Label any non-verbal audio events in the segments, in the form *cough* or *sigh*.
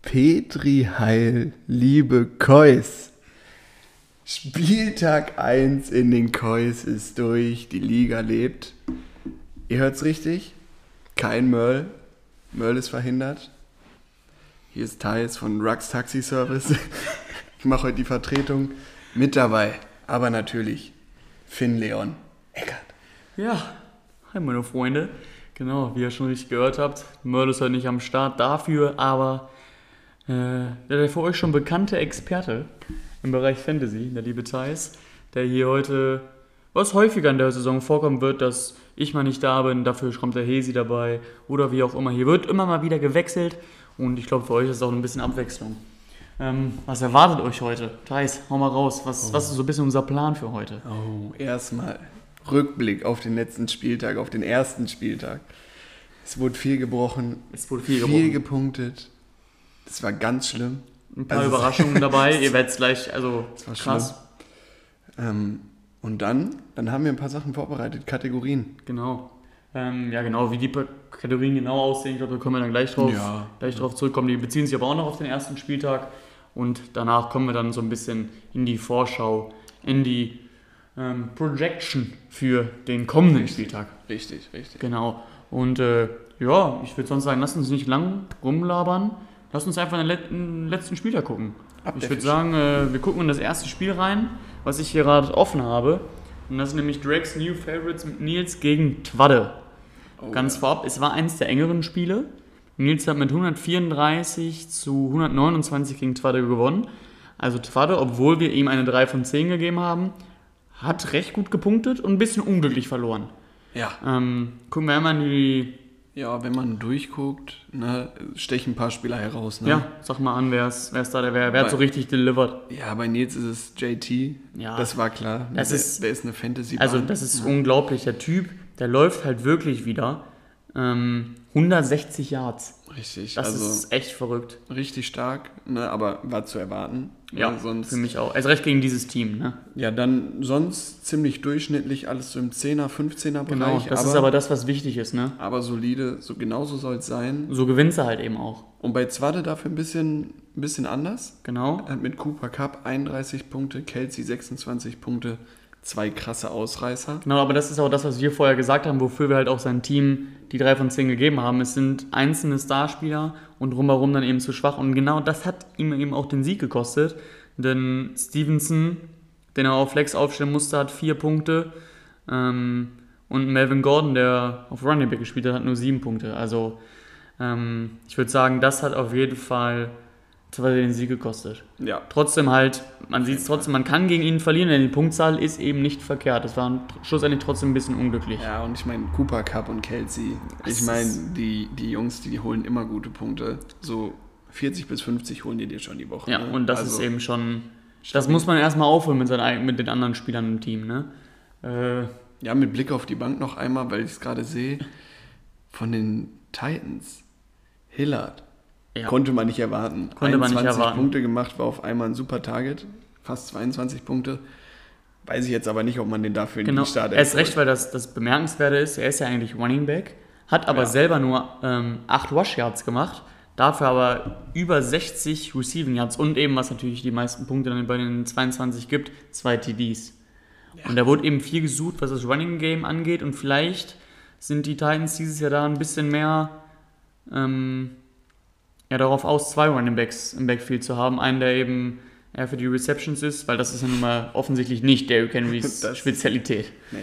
Petri Heil, liebe Kois. Spieltag 1 in den Kois ist durch, die Liga lebt. Ihr hört's richtig? Kein Merl. Merl ist verhindert. Hier ist Thais von Rux Taxi Service. *laughs* Ich mache heute die Vertretung mit dabei. Aber natürlich Finn Leon Eckert. Ja, hi meine Freunde. Genau, wie ihr schon richtig gehört habt, Merl ist heute nicht am Start dafür, aber äh, der für euch schon bekannte Experte im Bereich Fantasy, der liebe Thais, der hier heute, was häufiger in der Saison vorkommen wird, dass ich mal nicht da bin, dafür kommt der Hesi dabei oder wie auch immer. Hier wird immer mal wieder gewechselt und ich glaube, für euch ist auch ein bisschen Abwechslung. Ähm, was erwartet euch heute? Thais, hau mal raus. Was, Oh. was ist so ein bisschen unser Plan für heute? Oh, erstmal Rückblick auf den letzten Spieltag, auf den ersten Spieltag. Es wurde viel gebrochen, Es wurde viel viel, gebrochen. gepunktet. Das war ganz schlimm. Ein paar Also *laughs* Überraschungen dabei. Ihr werdet es gleich, also war krass. Ähm, und dann, dann haben wir ein paar Sachen vorbereitet, Kategorien. Genau. Ähm, ja, genau, wie die Kategorien genau aussehen, ich glaube, da können wir dann gleich drauf, Ja. gleich drauf zurückkommen. Die beziehen sich aber auch noch auf den ersten Spieltag und danach kommen wir dann so ein bisschen in die Vorschau, in die ähm, Projection für den kommenden Spieltag. Richtig, richtig. Genau. Und äh, ja, ich würde sonst sagen, lass uns nicht lang rumlabern. Lass uns einfach in den letzten, Spieltag gucken. Ab ich würde sagen, äh, wir gucken in das erste Spiel rein, was ich hier gerade offen habe. Und das ist nämlich Drake's New Favorites mit Nils gegen Twadde. Oh, Ganz vorab, es war eins der engeren Spiele. Nils hat mit 134 zu 129 gegen Twadde gewonnen. Also Twadde, obwohl wir ihm eine 3 von 10 gegeben haben, hat recht gut gepunktet und ein bisschen unglücklich verloren. Ja. Ähm, gucken wir einmal in die. ja, wenn man durchguckt, ne, stechen ein paar Spieler heraus. Ne? Ja, sag mal an, wer ist, wer ist da, der, wer, wer hat so Bei- richtig delivered? ja, bei Nils ist es JT. Ja. Das war klar. Das der, ist- der ist eine fantasy Also, das ist unglaublich. Der Typ, der läuft halt wirklich wieder. Ähm, 160 Yards. Richtig, Das also ist echt verrückt. richtig stark, ne, aber war zu erwarten. Ja, ne, sonst, für mich auch. Also recht gegen dieses Team, ne? Ja, dann sonst ziemlich durchschnittlich, alles so im 10er, 15er Genau, Bereich. das aber, ist aber das, was wichtig ist, ne? aber solide, so genauso soll es sein. So gewinnst du halt eben auch. Und bei Zwadde dafür ein bisschen, ein bisschen anders. Genau. Hat mit Cooper Cup 31 Punkte, Kelsey 26 Punkte, zwei krasse Ausreißer. Genau, aber das ist auch das, was wir vorher gesagt haben, wofür wir halt auch sein Team die 3 von 10 gegeben haben. Es sind einzelne Starspieler und drumherum dann eben zu schwach. Und genau das hat ihm eben auch den Sieg gekostet. Denn Stevenson, den er auf Flex aufstellen musste, hat vier Punkte. Ähm, und Melvin Gordon, der auf Running Back gespielt hat, hat nur sieben Punkte. Also ähm, ich würde sagen, das hat auf jeden Fall zwar den Sieg gekostet. Ja, Trotzdem halt, man sieht es trotzdem, man kann gegen ihn verlieren, denn die Punktzahl ist eben nicht verkehrt. Das war schlussendlich trotzdem ein bisschen unglücklich. ja und ich meine Cooper Cup und Kelsey. Ich meine, die, die Jungs, die holen immer gute Punkte. So 40 bis 50 holen die dir schon die Woche. Ja, ne? und das Also, ist eben schon, das muss man erstmal aufholen mit, seinen, mit den anderen Spielern im Team. Ne? Äh, Ja, mit Blick auf die Bank noch einmal, weil ich es gerade sehe. Von den Titans. Hillard. Ja. Konnte man nicht erwarten. Konnte man nicht 21 erwarten. Punkte gemacht, war auf einmal ein super Target. Fast 22 Punkte. Weiß ich jetzt aber nicht, ob man den dafür in Genau, die Startelf er ist recht, weil das, das Bemerkenswerte ist, er ist ja eigentlich Running Back, hat aber Ja. selber nur ähm, 8 Rush Yards gemacht, dafür aber über 60 Receiving Yards und eben, was natürlich die meisten Punkte dann bei den 22 gibt, zwei TDs. Und da wurde eben viel gesucht, was das Running Game angeht und vielleicht sind die Titans dieses Jahr da ein bisschen mehr ähm, ja, darauf aus, zwei Running Backs im Backfield zu haben. Einen, der eben eher für die Receptions ist, weil das ist ja nun mal offensichtlich nicht Derrick Henrys *laughs* Das- Spezialität. Nee.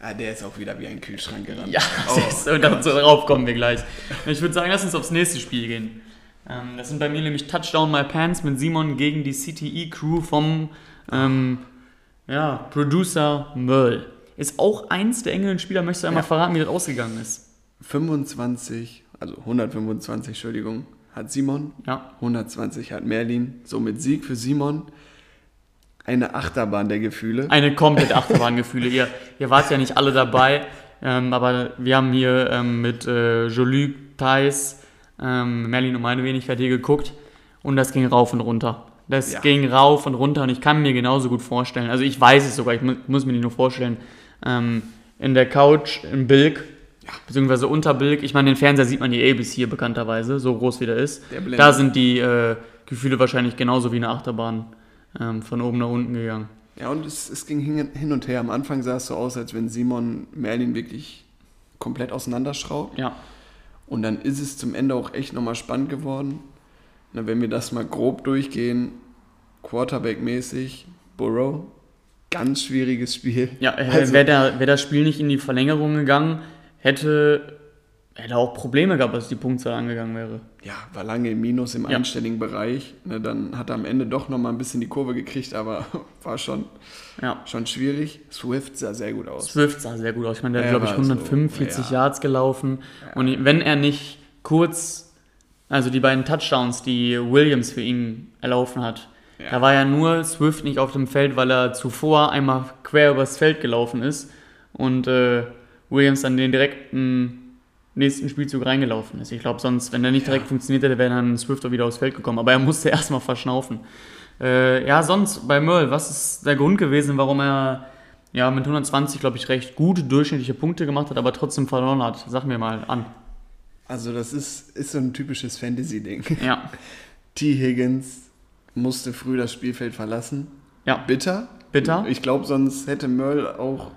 Ah, der ist auch wieder wie ein Kühlschrank gerannt. Ja, Oh. das, und darauf kommen wir gleich. Ich würde sagen, lass uns aufs nächste Spiel gehen. Ähm, das sind bei mir nämlich Touchdown My Pants mit Simon gegen die CTE-Crew vom ähm, ja, Producer Merle. Ist auch eins der engeren Spieler. Möchtest du einmal Ja. verraten, wie das ausgegangen ist? 25, also 125, Entschuldigung, hat Simon. Ja, 120 hat Merlin. Somit Sieg für Simon. Eine Achterbahn der Gefühle. eine komplett Achterbahngefühle. ihr, ihr wart ja nicht alle dabei, ähm, aber wir haben hier ähm, mit äh, Jolie, Thais, ähm, Merlin und meine Wenigkeit hier geguckt und das ging rauf und runter. Das Ja. ging rauf und runter und ich kann mir genauso gut vorstellen, also ich weiß es sogar, ich mu muss mir nicht nur vorstellen, ähm, in der Couch im Bilk Beziehungsweise unter Billig. Ich meine, den Fernseher sieht man ja eh bis hier bekannterweise, so groß wie der ist. Der. Da sind die äh, Gefühle wahrscheinlich genauso wie eine Achterbahn ähm, von oben nach unten gegangen. Ja, und es, es ging hin, und her. Am Anfang sah es so aus, als wenn Simon Merlin wirklich komplett auseinanderschraubt. Ja. Und dann ist es zum Ende auch echt nochmal spannend geworden. Na, wenn wir das mal grob durchgehen, Quarterback-mäßig, Burrow, ganz schwieriges Spiel. Ja, äh, Also- wäre da- wär das Spiel nicht in die Verlängerung gegangen, hätte er auch Probleme gehabt, dass die Punktzahl angegangen wäre. Ja, war lange im Minus im Ja. einstelligen Bereich. Ne, dann hat er am Ende doch nochmal ein bisschen die Kurve gekriegt, aber *laughs* war schon, Ja. schon schwierig. Swift sah sehr gut aus. Swift sah sehr gut aus. Ich meine, der hat, glaube ich, war so, 145 ja. Yards gelaufen. Und wenn er nicht kurz, also die beiden Touchdowns, die Williams für ihn erlaufen hat, Ja. da war ja nur Swift nicht auf dem Feld, weil er zuvor einmal quer übers Feld gelaufen ist und äh, Williams dann den direkten nächsten Spielzug reingelaufen ist. Ich glaube, sonst, wenn der nicht direkt funktioniert hätte, wäre dann Swift auch wieder aufs Feld gekommen. Aber er musste *laughs* erstmal verschnaufen. Äh, ja, sonst bei Merle, was ist der Grund gewesen, warum er ja mit 120, glaube ich, recht gute durchschnittliche Punkte gemacht hat, aber trotzdem verloren hat? Sag mir mal an. Also das ist, ist so ein typisches Fantasy-Ding. Ja, *laughs* T. Higgins musste früh das Spielfeld verlassen. ja, Bitter. Bitter. Ich glaube, sonst hätte Merle auch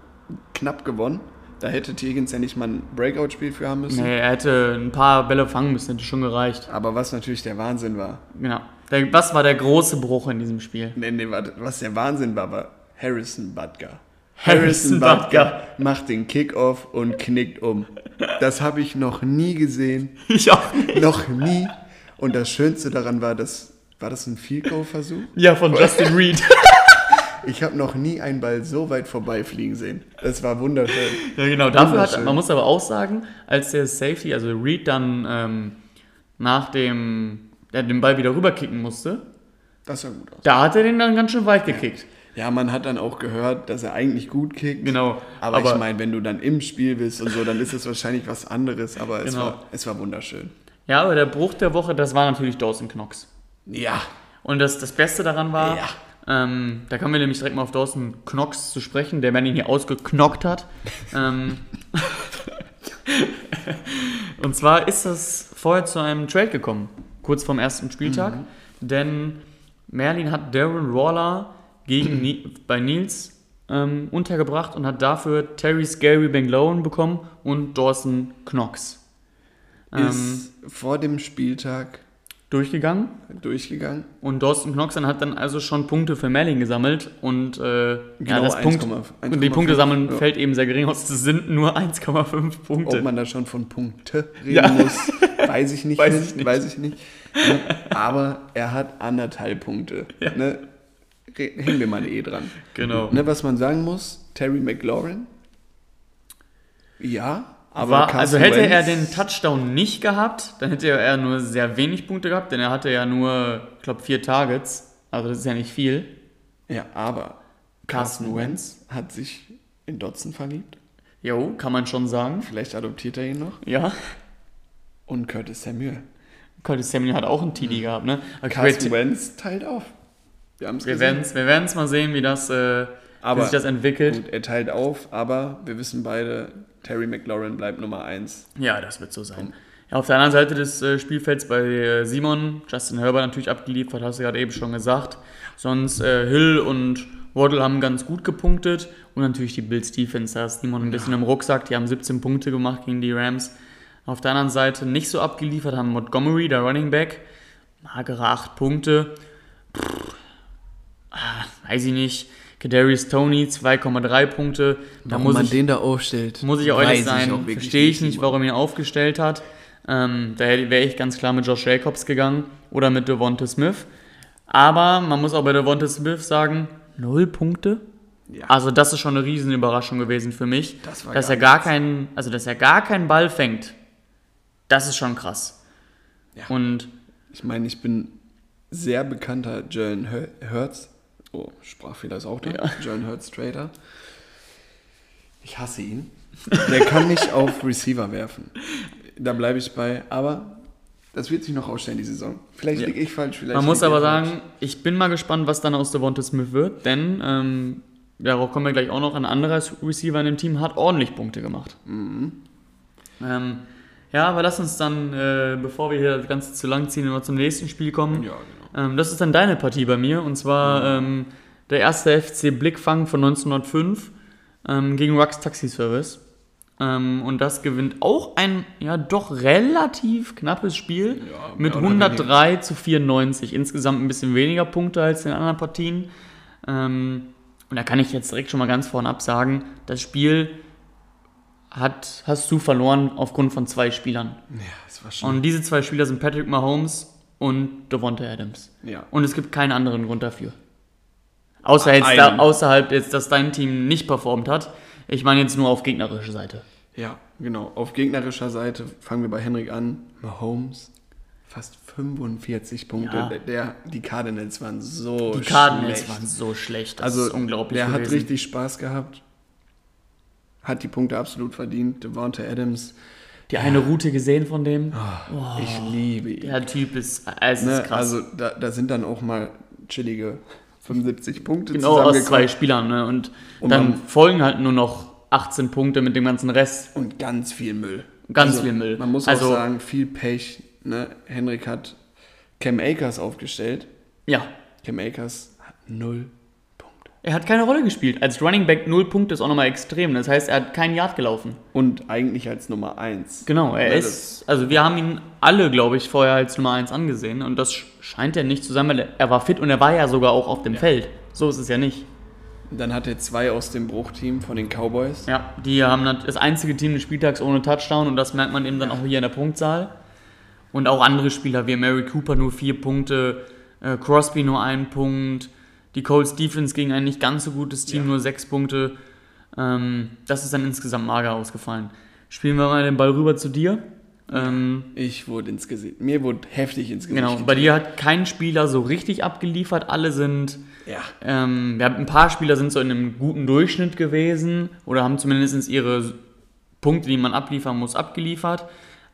knapp gewonnen. Da hätte T. Higgins ja nicht mal ein Breakout-Spiel für haben müssen. nee, er hätte ein paar Bälle fangen müssen, hätte schon gereicht. Aber was natürlich der Wahnsinn war, Genau. Der, was war der große Bruch in diesem Spiel? nee, nee, was der Wahnsinn war, war Harrison Butker. *laughs* Harrison Butker. macht den Kickoff und knickt um. Das habe ich noch nie gesehen. *laughs* Ich auch nicht. Noch nie. Und das Schönste daran war, dass, war das ein Field Goal Versuch? Ja, von Justin *laughs* Reed. Ich habe noch nie einen Ball so weit vorbeifliegen sehen. Das war wunderschön. Ja, genau. Dafür hat, man muss aber auch sagen, als der Safety, also Reed dann ähm, nach dem, der den Ball wieder rüberkicken musste, Das sah gut aus. da hat er den dann ganz schön weit gekickt. Ja, man hat dann auch gehört, dass er eigentlich gut kickt. Genau. Aber, Aber- ich meine, wenn du dann im Spiel bist und so, dann ist es wahrscheinlich was anderes. Aber es, Genau. war, es war wunderschön. Ja, aber der Bruch der Woche, das war natürlich Dawson Knox. Ja. Und das, das Beste daran war, Ja. Ähm, da kommen wir nämlich direkt mal auf Dawson Knox zu sprechen, der, ihn hier ausgeknockt hat. ähm, *laughs* und zwar ist das vorher zu einem Trade gekommen, kurz vorm ersten Spieltag, denn Merlin hat Darren Waller gegen Ni bei Nils ähm, untergebracht und hat dafür Terry Scary Banglowen bekommen und Dawson Knox. Ähm, Ist vor dem Spieltag durchgegangen. durchgegangen. Und Dawson Knox dann hat dann also schon Punkte für Merlin gesammelt und äh, ja, Genau, das Punkt, 1,5, und die Punkte sammeln ja. fällt eben sehr gering aus. Das sind nur 1,5 Punkte. Ob man da schon von Punkte *laughs* reden Ja. muss, weiß ich nicht. Weiß ich nicht. Weiß ich nicht. Ne? Aber er hat anderthalb Punkte. Ja. Ne? Hängen wir mal ein E dran. genau. Ne, was man sagen muss, Terry McLaurin, ja, War, Carson also hätte er Wentz- den Touchdown nicht gehabt, dann hätte er nur sehr wenig Punkte gehabt, denn er hatte ja nur, ich glaube, vier Targets. Also das ist ja nicht viel. Ja, aber Carson Carson Wentz hat sich in Dotson verliebt. Jo, kann man schon sagen. Vielleicht adoptiert er ihn noch. Ja. Und Curtis Samuel. Curtis Samuel hat auch einen TD gehabt, ne? Aber Carson Wentz teilt auf. Wir haben es wir gesehen. werden es wir werden's mal sehen, wie, das, äh, Aber wie sich das entwickelt. Gut, er teilt auf, aber wir wissen beide, Terry McLaurin bleibt Nummer 1. Ja, das wird so sein. Ja, auf der anderen Seite des äh, Spielfelds bei äh, Simon, Justin Herbert natürlich abgeliefert, hast du gerade eben schon gesagt. Sonst äh, Hill und Waddle haben ganz gut gepunktet und natürlich die Bills Defense, da ist Simon ein bisschen im Rucksack, die haben 17 Punkte gemacht gegen die Rams. Auf der anderen Seite nicht so abgeliefert haben Montgomery, der Running Back, magere 8 Punkte. Pff, ah, weiß ich nicht. Kadarius Tony 2,3 Punkte. Da muss ich, den da aufstellt, muss ich auch ehrlich sein, verstehe ich nicht, warum er ihn aufgestellt hat. Ähm, da wäre ich ganz klar mit Josh Jacobs gegangen oder mit Devonta Smith. Aber man muss auch bei Devonta Smith sagen, null Punkte. Ja. Also das ist schon eine riesen Überraschung gewesen für mich, Das dass gar er gar nichts. keinen, also dass er gar keinen Ball fängt. Das ist schon krass. Ja. Und Ich meine, ich bin sehr bekannter Jalen Hur- Hurts. Oh, Sprachfehler ist auch da. Ja. Jalen Hurts Trader. Ich hasse ihn. Der kann nicht auf Receiver werfen. Da bleibe ich bei. Aber das wird sich noch ausstellen, die Saison. Vielleicht Ja. liege ich falsch, vielleicht man muss er aber falsch. sagen, ich bin mal gespannt, was dann aus Devonta Smith wird, denn ähm, darauf kommen wir gleich auch noch, ein anderer Receiver in dem Team hat ordentlich Punkte gemacht. Ähm, ja, aber lass uns dann, äh, bevor wir hier das Ganze zu lang ziehen, immer zum nächsten Spiel kommen. Ja, genau. Ähm, das ist dann deine Partie bei mir und zwar ähm, der erste FC Blickfang von 1905 ähm, gegen Rux Taxi Service. Ähm, und das gewinnt auch ein ja doch relativ knappes Spiel Ja, mit mehr oder 103 zu 94. Insgesamt ein bisschen weniger Punkte als in den anderen Partien. Ähm, und da kann ich jetzt direkt schon mal ganz vornab sagen, das Spiel hat, hast du verloren aufgrund von zwei Spielern. Ja, das war schon. Und diese zwei Spieler sind Patrick Mahomes und Devonta Adams. Ja. Und es gibt keinen anderen Grund dafür. Außer jetzt da, außerhalb jetzt, dass dein Team nicht performt hat. Ich meine jetzt nur auf gegnerische Seite. Ja, genau. Auf gegnerischer Seite fangen wir bei Henrik an. Mahomes, fast 45 Punkte. Ja. Der, der, die Cardinals waren so Die Cardinals schlecht. waren so schlecht. Das also ist unglaublich. Der hat gewesen. richtig Spaß gehabt. Hat die Punkte absolut verdient. Devonta Adams, die eine Route gesehen von dem. ich liebe ihn. Der Typ ist, ist Ne, krass. also da, da sind dann auch mal chillige 75 Punkte genau aus zwei. Spielern. Ne? Und, Und dann man- folgen halt nur noch 18 Punkte mit dem ganzen Rest. Und ganz viel Müll. Ganz viel Müll. Man muss Also- auch sagen, viel Pech. Ne? Henrik hat Cam Akers aufgestellt. Ja, Cam Akers hat null. Er hat keine Rolle gespielt. Als Running Back 0 Punkte ist auch nochmal extrem. Das heißt, er hat keinen Yard gelaufen. Und eigentlich als Nummer 1. Genau, er Ja, ist, also wir haben ihn alle, glaube ich, vorher als Nummer 1 angesehen und das sch- scheint ja nicht zu sein, weil er- er war fit und er war ja sogar auch auf dem Feld. So ist es ja nicht. Dann hat er zwei aus dem Bruchteam von den Cowboys. Ja, die haben das einzige Team des Spieltags ohne Touchdown und das merkt man eben dann auch hier in der Punktzahl. Und auch andere Spieler wie Mary Cooper nur vier Punkte, äh, Crosby nur einen Punkt, die Colts Defense gegen ein nicht ganz so gutes Team Ja. nur sechs Punkte. Ähm, das ist dann insgesamt mager ausgefallen. Spielen wir mal den Ball rüber zu dir. Ähm, Ich wurde ins Gesicht. Mir wurde heftig ins Gesicht. Genau, bei getreten. dir hat kein Spieler so richtig abgeliefert. Alle sind, Ja. ähm, wir haben ein paar Spieler sind so in einem guten Durchschnitt gewesen oder haben zumindest ihre Punkte, die man abliefern muss, abgeliefert.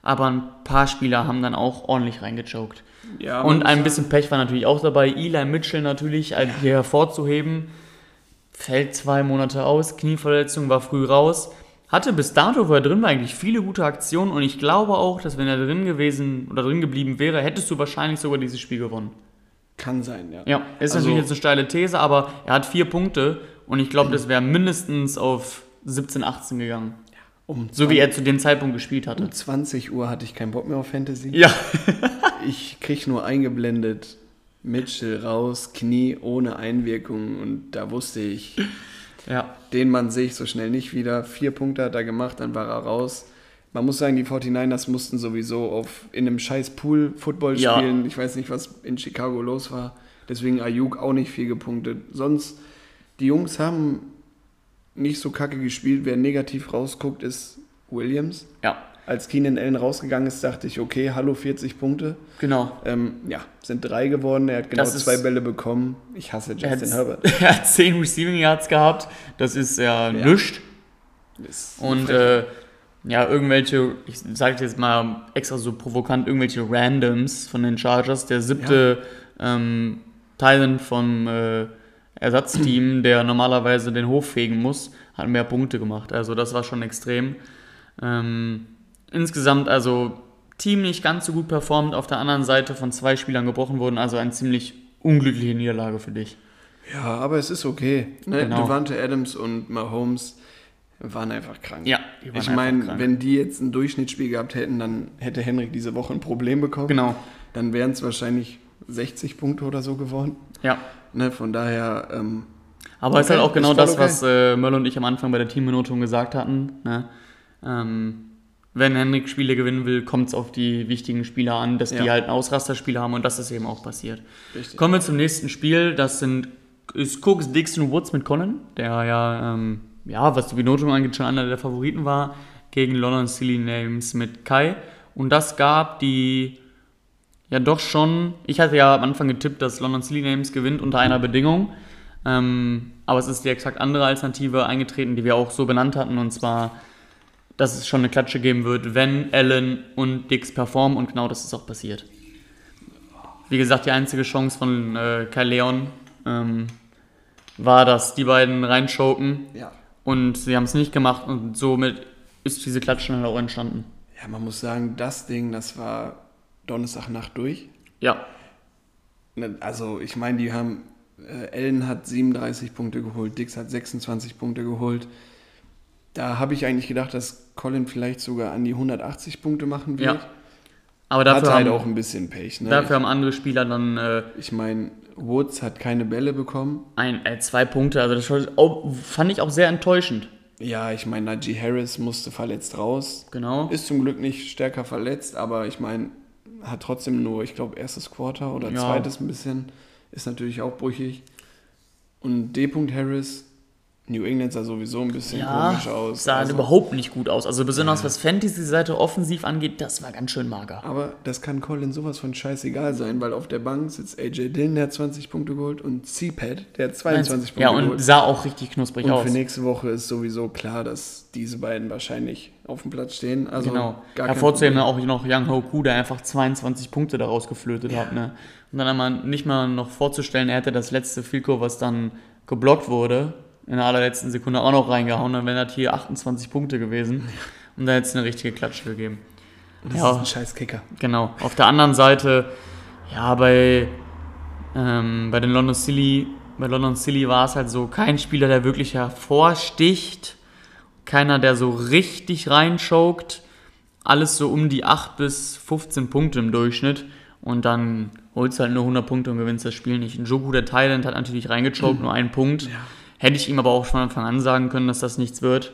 Aber ein paar Spieler haben dann auch ordentlich reingechoked. ja Und ein bisschen Pech war natürlich auch dabei. Eli Mitchell natürlich als hier hervorzuheben. Fällt zwei Monate aus, Knieverletzung, war früh raus. Hatte bis dato, wo er drin war, eigentlich viele gute Aktionen. Und ich glaube auch, dass wenn er drin gewesen oder drin geblieben wäre, hättest du wahrscheinlich sogar dieses Spiel gewonnen. Kann sein, ja. Ja, ist Also- natürlich jetzt eine steile These, aber er hat vier Punkte. Und ich glaube, das wäre mindestens auf 17, 18 gegangen. Um, So wie er zu dem Zeitpunkt gespielt hatte. um 20 Uhr hatte ich keinen Bock mehr auf Fantasy. Ja. *laughs* Ich krieg nur eingeblendet Mitchell raus, Knie ohne Einwirkung und da wusste ich, Ja. den Mann sehe ich so schnell nicht wieder. Vier Punkte hat er gemacht, dann war er raus. Man muss sagen, die 49ers mussten sowieso auf, in einem scheiß Pool Football Ja. spielen. Ich weiß nicht, was in Chicago los war. Deswegen Ayuk auch nicht viel gepunktet. Sonst, die Jungs haben nicht so kacke gespielt. Wer negativ rausguckt, ist Williams. Ja, Als Keenan Allen rausgegangen ist, dachte ich, okay, hallo, 40 Punkte. genau. Ähm, ja, sind drei geworden. Er hat genau Das zwei Bälle bekommen. Ich hasse Er Justin Herbert. *laughs* er hat 10 Receiving Yards gehabt. Das ist ja, nichts. Ist Und äh, ja, irgendwelche, ich sage jetzt mal extra so provokant, irgendwelche Randoms von den Chargers. Der siebte ähm, Titan vom äh, Ersatzteam, der normalerweise den Hof fegen muss, hat mehr Punkte gemacht. Also das war schon extrem. Ähm, insgesamt also Team nicht ganz so gut performt, auf der anderen Seite von zwei Spielern gebrochen wurden, also eine ziemlich unglückliche Niederlage für dich. ja, aber es ist okay. Ne? Genau. Devante Adams und Mahomes waren einfach krank. Ja, ich meine, wenn die jetzt ein Durchschnittsspiel gehabt hätten, dann hätte Henrik diese Woche ein Problem bekommen. Genau, Dann wären es wahrscheinlich 60 Punkte oder so geworden. ja. Ne? Von daher, ähm, Aber es ist Okay, halt auch genau ist das, okay. was äh, Möll und ich am Anfang bei der Teambenotung gesagt hatten. Ne? Ähm, wenn Henrik Spiele gewinnen will, kommt es auf die wichtigen Spieler an, dass die Ja. halt ein Ausrasterspiel haben und das ist eben auch passiert. richtig. Kommen wir zum nächsten Spiel. Das sind ist Cooks, Dixon Woods mit Colin, der ja, ähm, ja, was die Benotung angeht, schon einer der Favoriten war, gegen London Silly Names mit Kai. Und das gab die, ja doch schon, ich hatte ja am Anfang getippt, dass London Silly Names gewinnt unter einer Bedingung. Ähm, aber es ist die exakt andere Alternative eingetreten, die wir auch so benannt hatten, und zwar, dass es schon eine Klatsche geben wird, wenn Allen und Dix performen, und genau das ist auch passiert. Wie gesagt, die einzige Chance von äh, Kai Leon ähm, war, dass die beiden reinschoken Ja. und sie haben es nicht gemacht und somit ist diese Klatsche dann auch entstanden. Ja, man muss sagen, das Ding, das war Donnerstagnacht durch. Ja, Ne, Also ich meine, die haben, äh, Ellen hat 37 Punkte geholt, Dix hat 26 Punkte geholt. Da habe ich eigentlich gedacht, dass Colin vielleicht sogar an die 180 Punkte machen wird. Ja. aber Hat dafür, halt haben, auch ein bisschen Pech. Ne? dafür haben andere Spieler dann äh, ich ich meine, Woods hat keine Bälle bekommen. ein, äh, zwei Punkte. Also das auch, fand ich auch sehr enttäuschend. Ja, ich meine, Najee Harris musste verletzt raus. Genau. Ist zum Glück nicht stärker verletzt, aber ich meine, hat trotzdem nur, ich glaube, erstes Quarter oder Ja. zweites ein bisschen. Ist natürlich auch brüchig. Und D. Harris, New England sah sowieso ein bisschen Ja, komisch aus. sah Also- überhaupt nicht gut aus. Also besonders was Fantasy-Seite offensiv angeht, das war ganz schön mager. Aber das kann Colin sowas von scheißegal sein, weil auf der Bank sitzt AJ Dillon, der hat 20 Punkte geholt, und C-Pad, der hat 22 Punkte ja, und geholt. sah auch richtig knusprig Und aus. für nächste Woche ist sowieso klar, dass diese beiden wahrscheinlich auf dem Platz stehen. Also Genau. Hervorzuheben auch noch Young Hoku, der einfach 22 Punkte daraus geflötet hat. Ne? Und dann einmal nicht mal noch vorzustellen, er hätte das letzte Fico, was dann geblockt wurde, in der allerletzten Sekunde auch noch reingehauen, dann wären das hier 28 Punkte gewesen. Und da hätte es eine richtige Klatsche gegeben. Das Ja. ist ein scheiß Kicker. Genau. Auf der anderen Seite, ja, bei, ähm, bei den London Silly, bei London Silly war es halt so kein Spieler, der wirklich hervorsticht, keiner, der so richtig reinschaukt. Alles so um die 8 bis 15 Punkte im Durchschnitt. Und dann holst du halt nur 100 Punkte und gewinnst das Spiel nicht. Njoku, der Thailand, hat natürlich reingechoked, *laughs* nur einen Punkt. Hätte ich ihm aber auch von Anfang an sagen können, dass das nichts wird.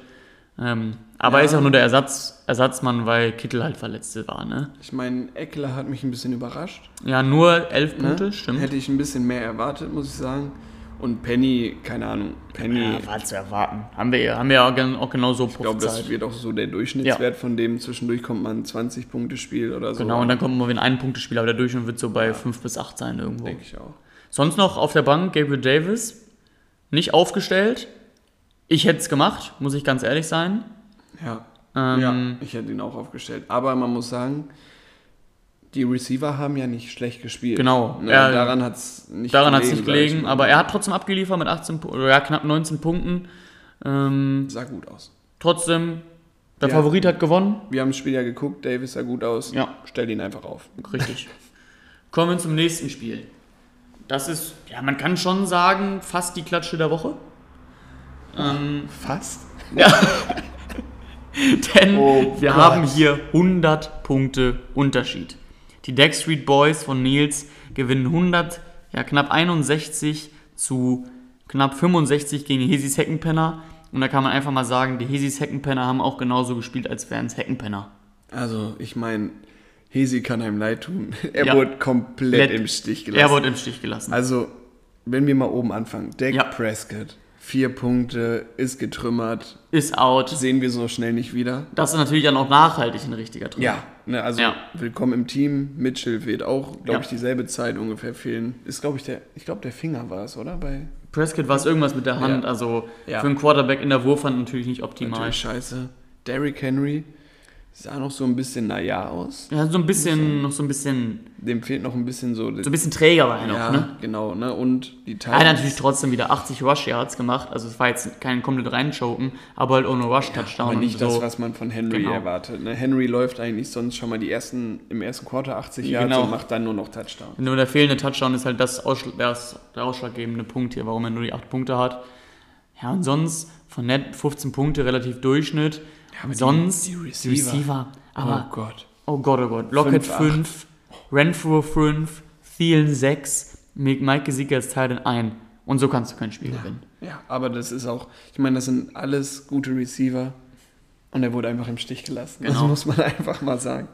Ähm, aber er Ja. ist auch nur der Ersatz, Ersatzmann, weil Kittel halt verletzt war, ne? Ich meine, Eckler hat mich ein bisschen überrascht. Ja, nur elf Ne? Punkte, stimmt. Hätte ich ein bisschen mehr erwartet, muss ich sagen. Und Penny, keine Ahnung, Penny, ja, war zu erwarten. Haben wir, haben wir ja gen- auch genauso ich glaube, das wird auch so der Durchschnittswert von dem. Zwischendurch kommt man 20 Punkte Spiel oder so. Genau, und dann kommt mal wieder ein Punktespiel, aber der Durchschnitt wird so bei 5 bis 8 sein irgendwo. denke ich auch. Sonst noch auf der Bank Gabriel Davis, nicht aufgestellt. Ich hätte es gemacht, muss ich ganz ehrlich sein. Ja. Ähm, ja, ich hätte ihn auch aufgestellt. Aber man muss sagen, die Receiver haben ja nicht schlecht gespielt. Genau. Ne, Er- daran hat es nicht Daran hat es nicht gelegen, aber er hat trotzdem abgeliefert mit 18, Pu- oder ja, knapp 19 Punkten. Ähm, Sah gut aus. trotzdem, der Ja. Favorit hat gewonnen. Wir haben das Spiel ja geguckt, Davis sah gut aus. Ja. Stell ihn einfach auf. Richtig. *laughs* Kommen wir zum nächsten Spiel. Das ist, ja, man kann schon sagen, fast die Klatsche der Woche. Ähm, Fast? *laughs* denn Oh wir Gott. haben hier 100 Punkte Unterschied. Die Deck Street Boys von Nils gewinnen 100, ja knapp 61 zu knapp 65 gegen die Hesis Heckenpenner. Und da kann man einfach mal sagen, die Hesis Heckenpenner haben auch genauso gespielt, als wären es Heckenpenner. Also, ich meine, Hesi kann einem leid tun. *laughs* Er Ja. wurde komplett Let- im Stich gelassen. Er wurde im Stich gelassen. also, wenn wir mal oben anfangen. Dak Ja. Prescott, vier Punkte, ist getrümmert. Ist out. Sehen wir so schnell nicht wieder. Das ist natürlich dann auch nachhaltig ein richtiger Treffer. Ja, ne, also Ja. willkommen im Team. Mitchell wird auch, glaube ich, dieselbe Zeit ungefähr fehlen. Ist, glaube ich, der, ich glaube, der Finger war es, oder? Bei Prescott war es irgendwas mit der Hand, also für einen Quarterback in der Wurfhand natürlich nicht optimal. natürlich scheiße. Derrick Henry sah noch so ein bisschen naja aus. Ja, so ein bisschen, noch so ein bisschen, Dem fehlt noch ein bisschen so. so ein bisschen träger war er noch, ja, ne? genau, ne? Und die Er hat natürlich Titans- trotzdem wieder 80 Rush Yards gemacht, also es war jetzt kein komplett reinchoken, aber halt ohne Rush Touchdown aber nicht so. das, was man von Henry Genau. erwartet. Ne? Henry läuft eigentlich sonst schon mal die ersten, im ersten Quarter 80 Ja, Yards genau. und macht dann nur noch Touchdown. Nur der fehlende Touchdown ist halt das, Ausschl das der ausschlaggebende Punkt hier, warum er nur die 8 Punkte hat. Ja, und sonst von net 15 Punkte, relativ Durchschnitt. Die- sonst die die Receiver. Receiver. Aber oh Gott. Oh Gott, oh Gott. Lockett 5-8. 5, Renfrew 5, Thielen 6, Mike Gesicki als Teil 1. Und so kannst du kein Spiel gewinnen. Ja, aber das ist auch, ich meine, das sind alles gute Receiver und er wurde einfach im Stich gelassen. Das Genau. muss man *laughs* einfach mal sagen.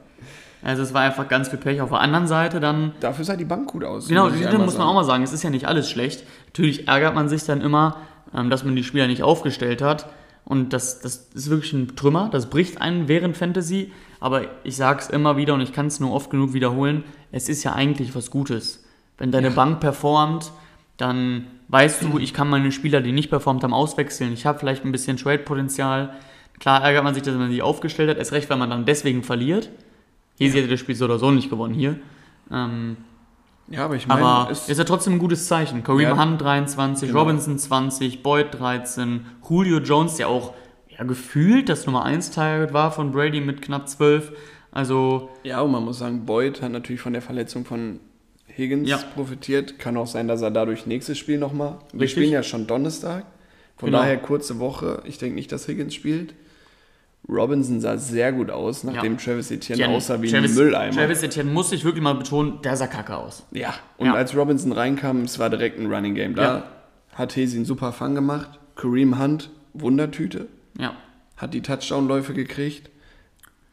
Also es war einfach ganz viel Pech. Auf der anderen Seite dann, Dafür sah die Bank gut aus. genau, muss das muss man sagen. auch mal sagen, es ist ja nicht alles schlecht. Natürlich ärgert man sich dann immer, ähm, dass man die Spieler nicht aufgestellt hat. Und das, das ist wirklich ein Trümmer, das bricht einen während Fantasy. Aber ich sage es immer wieder und ich kann es nur oft genug wiederholen, es ist ja eigentlich was Gutes. Wenn deine Bank performt, dann weißt du, ich kann meine Spieler, die nicht performt haben, auswechseln. Ich habe vielleicht ein bisschen Trade-Potenzial. Klar ärgert man sich, dass man sie aufgestellt hat, erst recht, weil man dann deswegen verliert. Hesi hätte das Spiel so oder so nicht gewonnen hier. Ähm, Ja, aber ich meine, aber es, ist ja trotzdem ein gutes Zeichen. Kareem Ja. Hunt 23, Genau. Robinson 20, Boyd 13, Julio Jones, der auch ja, gefühlt das Nummer 1 Target war von Brady mit knapp 12. Also, Ja, und man muss sagen, Boyd hat natürlich von der Verletzung von Higgins Ja. profitiert. Kann auch sein, dass er dadurch nächstes Spiel nochmal. Wir spielen ja schon Donnerstag. Von Genau. daher kurze Woche. Ich denke nicht, dass Higgins spielt. Robinson sah sehr gut aus, nachdem Ja. Travis Etienne Etienne- aussah wie Travis, ein Mülleimer. Travis Etienne muss ich wirklich mal betonen, der sah kacke aus. Ja, und Ja. als Robinson reinkam, es war direkt ein Running Game. Da Ja. hat Hesi einen super Fang gemacht. Kareem Hunt, Wundertüte, Ja. hat die Touchdown-Läufe gekriegt.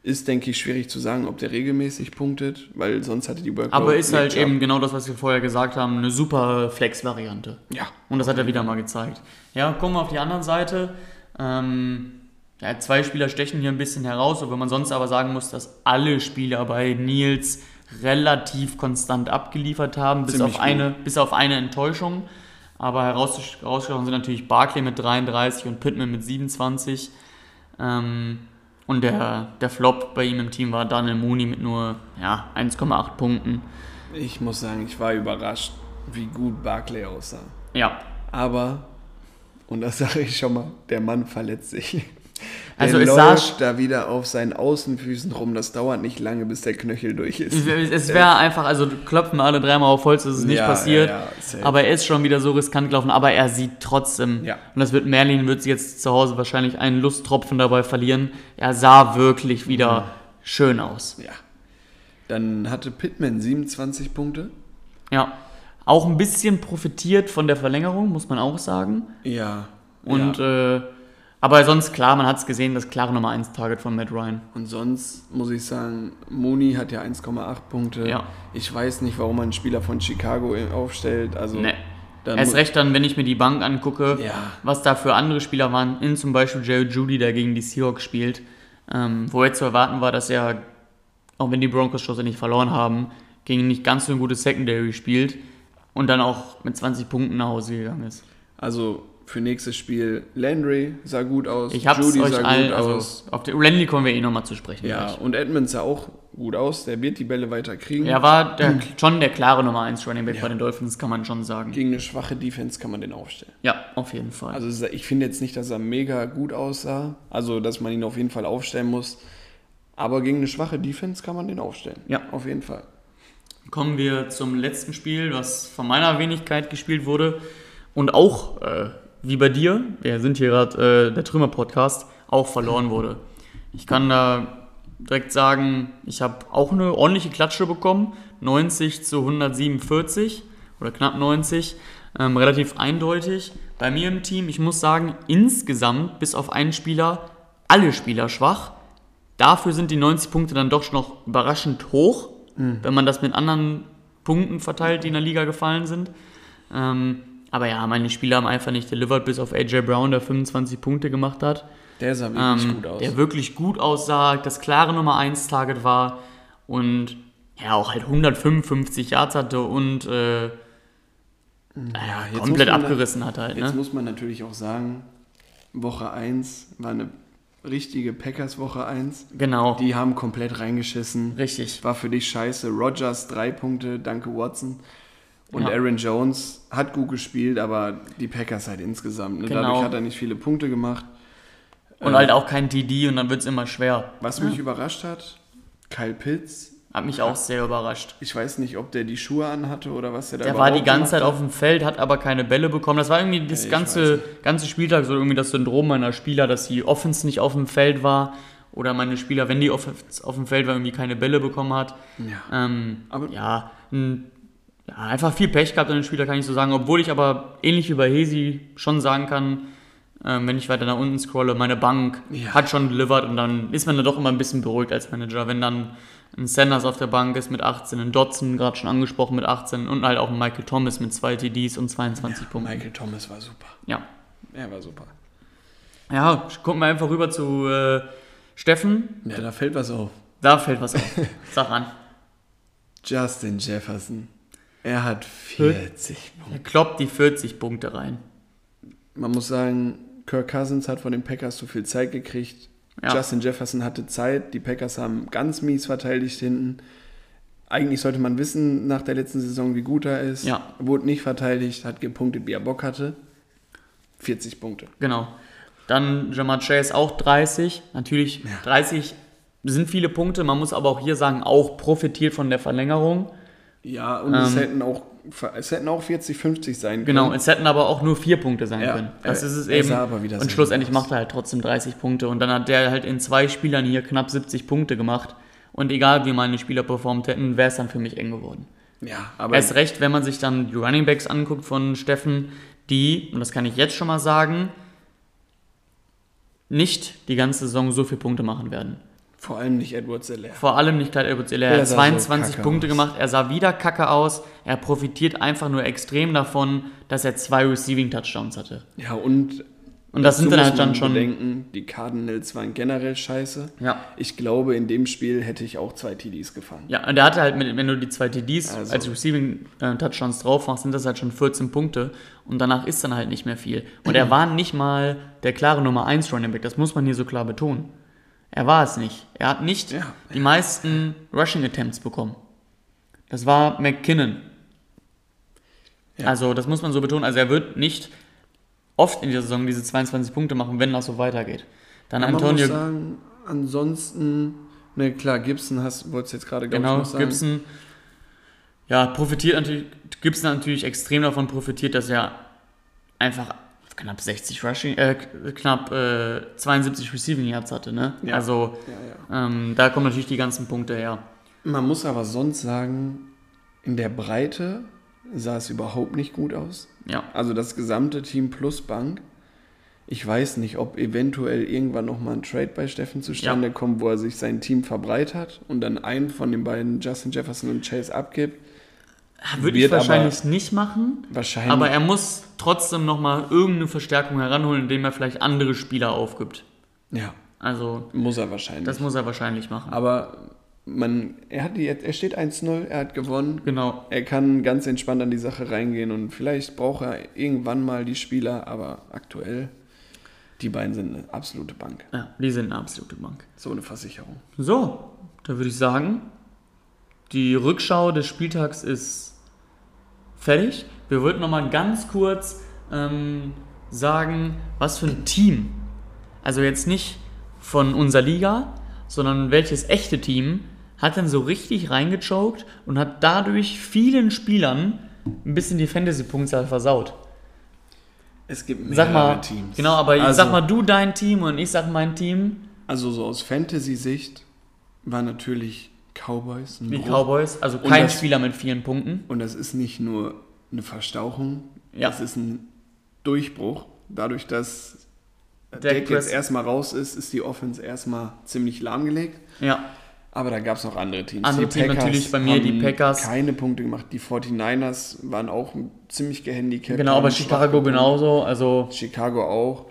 Ist, denke ich, schwierig zu sagen, ob der regelmäßig punktet, weil sonst hatte die Workload Aber ist halt eben genau das, was wir vorher gesagt haben, eine super Flex-Variante. Ja, Und das hat er wieder mal gezeigt. Ja, gucken wir auf die andere Seite. Ähm, ja, zwei Spieler stechen hier ein bisschen heraus, obwohl man sonst aber sagen muss, dass alle Spieler bei Nils relativ konstant abgeliefert haben, bis auf, eine, bis auf eine Enttäuschung. Aber heraus, herausgestochen sind natürlich Barkley mit 33 und Pittman mit 27. Ähm, und der, der Flop bei ihm im Team war Daniel Mooney mit nur ja, 1,8 Punkten. ich muss sagen, ich war überrascht, wie gut Barclay aussah. Ja, Aber, und das sage ich schon mal, der Mann verletzt sich. Also der es sah läuft da wieder auf seinen Außenfüßen rum. Das dauert nicht lange, bis der Knöchel durch ist. Es- wäre einfach, also klopfen alle dreimal auf Holz, dass es nicht Ja, passiert. ja, ja, aber er ist schon wieder so riskant gelaufen, aber er sieht trotzdem. Ja. Und das wird Merlin wird jetzt zu Hause wahrscheinlich einen Lusttropfen dabei verlieren. Er sah wirklich wieder schön aus. Ja. Dann hatte Pittman 27 Punkte. Ja. Auch ein bisschen profitiert von der Verlängerung, muss man auch sagen. Ja. Und ja. äh, aber sonst klar, man hat es gesehen, das klare Nummer 1 Target von Matt Ryan. Und sonst muss ich sagen, Mooney hat ja 1,8 Punkte. Ja. Ich weiß nicht, warum man einen Spieler von Chicago aufstellt. Also, Nee. Erst recht dann, wenn ich mir die Bank angucke, Ja. was da für andere Spieler waren, in zum Beispiel Jerry Judy, der gegen die Seahawks spielt, ähm, wo jetzt zu erwarten war, dass er, auch wenn die Broncos schlussendlich verloren haben, gegen nicht ganz so ein gutes Secondary spielt und dann auch mit 20 Punkten nach Hause gegangen ist. Also für nächstes Spiel Landry sah gut aus. Ich hab's Judy euch sah allen, gut also aus. auf der Randy kommen wir eh nochmal zu sprechen. Ja, gleich. und Edmonds sah auch gut aus. Der wird die Bälle weiter kriegen. Er war der, schon der klare Nummer 1 Running Back Ja. bei den Dolphins, kann man schon sagen. Gegen eine schwache Defense kann man den aufstellen. Ja, auf jeden Fall. Also ich finde jetzt nicht, dass er mega gut aussah. Also dass man ihn auf jeden Fall aufstellen muss. Aber gegen eine schwache Defense kann man den aufstellen. Ja. Auf jeden Fall. Kommen wir zum letzten Spiel, was von meiner Wenigkeit gespielt wurde und auch, äh, wie bei dir, wir sind hier gerade äh, der Trümmer-Podcast, auch verloren wurde. Ich kann da direkt sagen, ich habe auch eine ordentliche Klatsche bekommen, 90 zu 147 oder knapp 90, ähm, relativ eindeutig. Bei mir im Team, ich muss sagen, insgesamt bis auf einen Spieler, alle Spieler schwach. Dafür sind die 90 Punkte dann doch noch überraschend hoch, wenn man das mit anderen Punkten verteilt, die in der Liga gefallen sind. Ähm, aber ja, meine Spieler haben einfach nicht delivered, bis auf AJ Brown, der 25 Punkte gemacht hat. Der sah wirklich Ähm, gut aus. Der wirklich gut aussah, das klare Nummer 1 Target war und ja, auch halt 155 Yards hatte und äh, naja, jetzt komplett da- abgerissen hat halt. Jetzt Ne? muss man natürlich auch sagen, Woche 1 war eine richtige Packers Woche 1. Genau, Die haben komplett reingeschissen. richtig. War für dich scheiße. Rogers drei Punkte, danke Watson. Und Ja. Aaron Jones hat gut gespielt, aber die Packers halt insgesamt. Ne? Genau. Dadurch hat er nicht viele Punkte gemacht. Und Äh, halt auch kein TD und dann wird es immer schwer. Was mich überrascht hat, Kyle Pitts. Hat mich auch sehr überrascht. Ich weiß nicht, ob der die Schuhe anhatte oder was der da Der war die ganze Zeit auf dem Feld, hat aber keine Bälle bekommen. Das war irgendwie das ich ganze, ganze Spieltag so irgendwie das Syndrom meiner Spieler, dass die Offense nicht auf dem Feld war oder meine Spieler, wenn die Offense auf dem Feld war, irgendwie keine Bälle bekommen hat. hat. Ja. Ähm, Aber- ja, ein, ja, einfach viel Pech gehabt an den Spieler, kann ich so sagen. Obwohl ich aber ähnlich wie bei Hesi schon sagen kann, ähm, wenn ich weiter nach unten scrolle, meine Bank Ja. hat schon delivered und dann ist man dann doch immer ein bisschen beruhigt als Manager, wenn dann ein Sanders auf der Bank ist mit 18, ein Dotson gerade schon angesprochen mit 18 und halt auch ein Michael Thomas mit zwei TDs und 22 Punkten. Michael Thomas war super. Ja. Er war super. Ja, gucken wir einfach rüber zu äh, Steffen. Ja, da fällt was auf. Da fällt was auf. *laughs* Sag an. Justin Jefferson. Er hat 40 Punkte. Er kloppt die 40 Punkte rein. Man muss sagen, Kirk Cousins hat von den Packers zu viel Zeit gekriegt. Ja. Justin Jefferson hatte Zeit. Die Packers haben ganz mies verteidigt hinten. Eigentlich sollte man wissen nach der letzten Saison, wie gut er ist. Ja. Wurde nicht verteidigt, hat gepunktet, wie er Bock hatte. 40 Punkte. Genau. Dann Jamar Chase auch 30. Natürlich, 30 sind viele Punkte. Man muss aber auch hier sagen, auch profitiert von der Verlängerung. Ja, und es, hätten auch, es hätten auch 40, 50 sein können. Genau, es hätten aber auch nur vier Punkte sein Ja, können. Das er- ist es eben. und schlussendlich macht er halt trotzdem 30 Punkte. Und dann hat der halt in zwei Spielern hier knapp 70 Punkte gemacht. Und egal wie meine Spieler performt hätten, wäre es dann für mich eng geworden. Ja, aber Erst recht, wenn man sich dann die Running Backs anguckt von Steffen, die, und das kann ich jetzt schon mal sagen, nicht die ganze Saison so viele Punkte machen werden. Vor allem nicht Edward Zeller. Vor allem nicht Clyde edwards Er Der hat sah so 22 kacke Punkte aus. gemacht, er sah wieder kacke aus. Er profitiert einfach nur extrem davon, dass er zwei Receiving Touchdowns hatte. Ja, und, Und das sind dann halt dann schon. bedenken, die Cardinals waren generell scheiße. Ja. Ich glaube, in dem Spiel hätte ich auch zwei TDs gefangen. Ja, und der hatte halt, wenn du die zwei TDs Also. als Receiving äh, Touchdowns drauf machst, sind das halt schon 14 Punkte und danach ist dann halt nicht mehr viel. Und er war nicht mal der klare Nummer 1 Running Back, das muss man hier so klar betonen. Er war es nicht. Er hat nicht Ja. die meisten Rushing Attempts bekommen. Das war McKinnon. Ja. Also, das muss man so betonen. Also, er wird nicht oft in dieser Saison diese 22 Punkte machen, wenn das so weitergeht. Dann Aber man Antonio muss sagen, ansonsten, ne klar, Gibson hast, wolltest jetzt gerade, Genau, ich, sagen. Gibson ja, profitiert natürlich, Gibson hat natürlich extrem davon profitiert, dass er einfach knapp 60 Rushing, äh, knapp äh, 72 Receiving Yards hatte, ne? Ja. Also Ja, ja. ähm, da kommen natürlich die ganzen Punkte her. Man muss aber sonst sagen, in der Breite sah es überhaupt nicht gut aus. Ja. Also das gesamte Team plus Bank. Ich weiß nicht, ob eventuell irgendwann nochmal ein Trade bei Steffen zustande Ja. kommt, wo er sich sein Team verbreitert und dann einen von den beiden, Justin Jefferson und Chase, abgibt. Würde ich wahrscheinlich nicht machen, Wahrscheinlich. aber er muss trotzdem nochmal irgendeine Verstärkung heranholen, indem er vielleicht andere Spieler aufgibt. ja, Also muss er wahrscheinlich. das muss er wahrscheinlich machen. aber man, er, hat die, er steht 1-0, er hat gewonnen. Genau. Er kann ganz entspannt an die Sache reingehen und vielleicht braucht er irgendwann mal die Spieler, aber aktuell, die beiden sind eine absolute Bank. Ja, die sind eine absolute Bank. So eine Versicherung. So, da würde ich sagen, die Rückschau des Spieltags ist fertig. Wir wollten noch mal ganz kurz ähm, sagen, was für ein Team, also jetzt nicht von unserer Liga, sondern welches echte Team hat denn so richtig reingechoked und hat dadurch vielen Spielern ein bisschen die Fantasy-Punktzahl versaut. Es gibt Sag mal, mehrere Teams. genau, aber also, sag mal du dein Team und ich sag mein Team, Also so aus Fantasy-Sicht war natürlich Cowboys die Bruch. Cowboys, also kein das- Spieler mit vielen Punkten. Und das ist nicht nur eine Verstauchung, Ja. das ist ein Durchbruch. Dadurch, dass Dak Dak jetzt erstmal raus ist, ist die Offense erstmal ziemlich lahmgelegt. Ja, Aber da gab es noch andere Teams. Andere die Team natürlich bei mir, die Packers. keine Punkte gemacht. Die 49ers waren auch ziemlich gehandicapt. genau, aber Chicago genauso. Also, Chicago auch.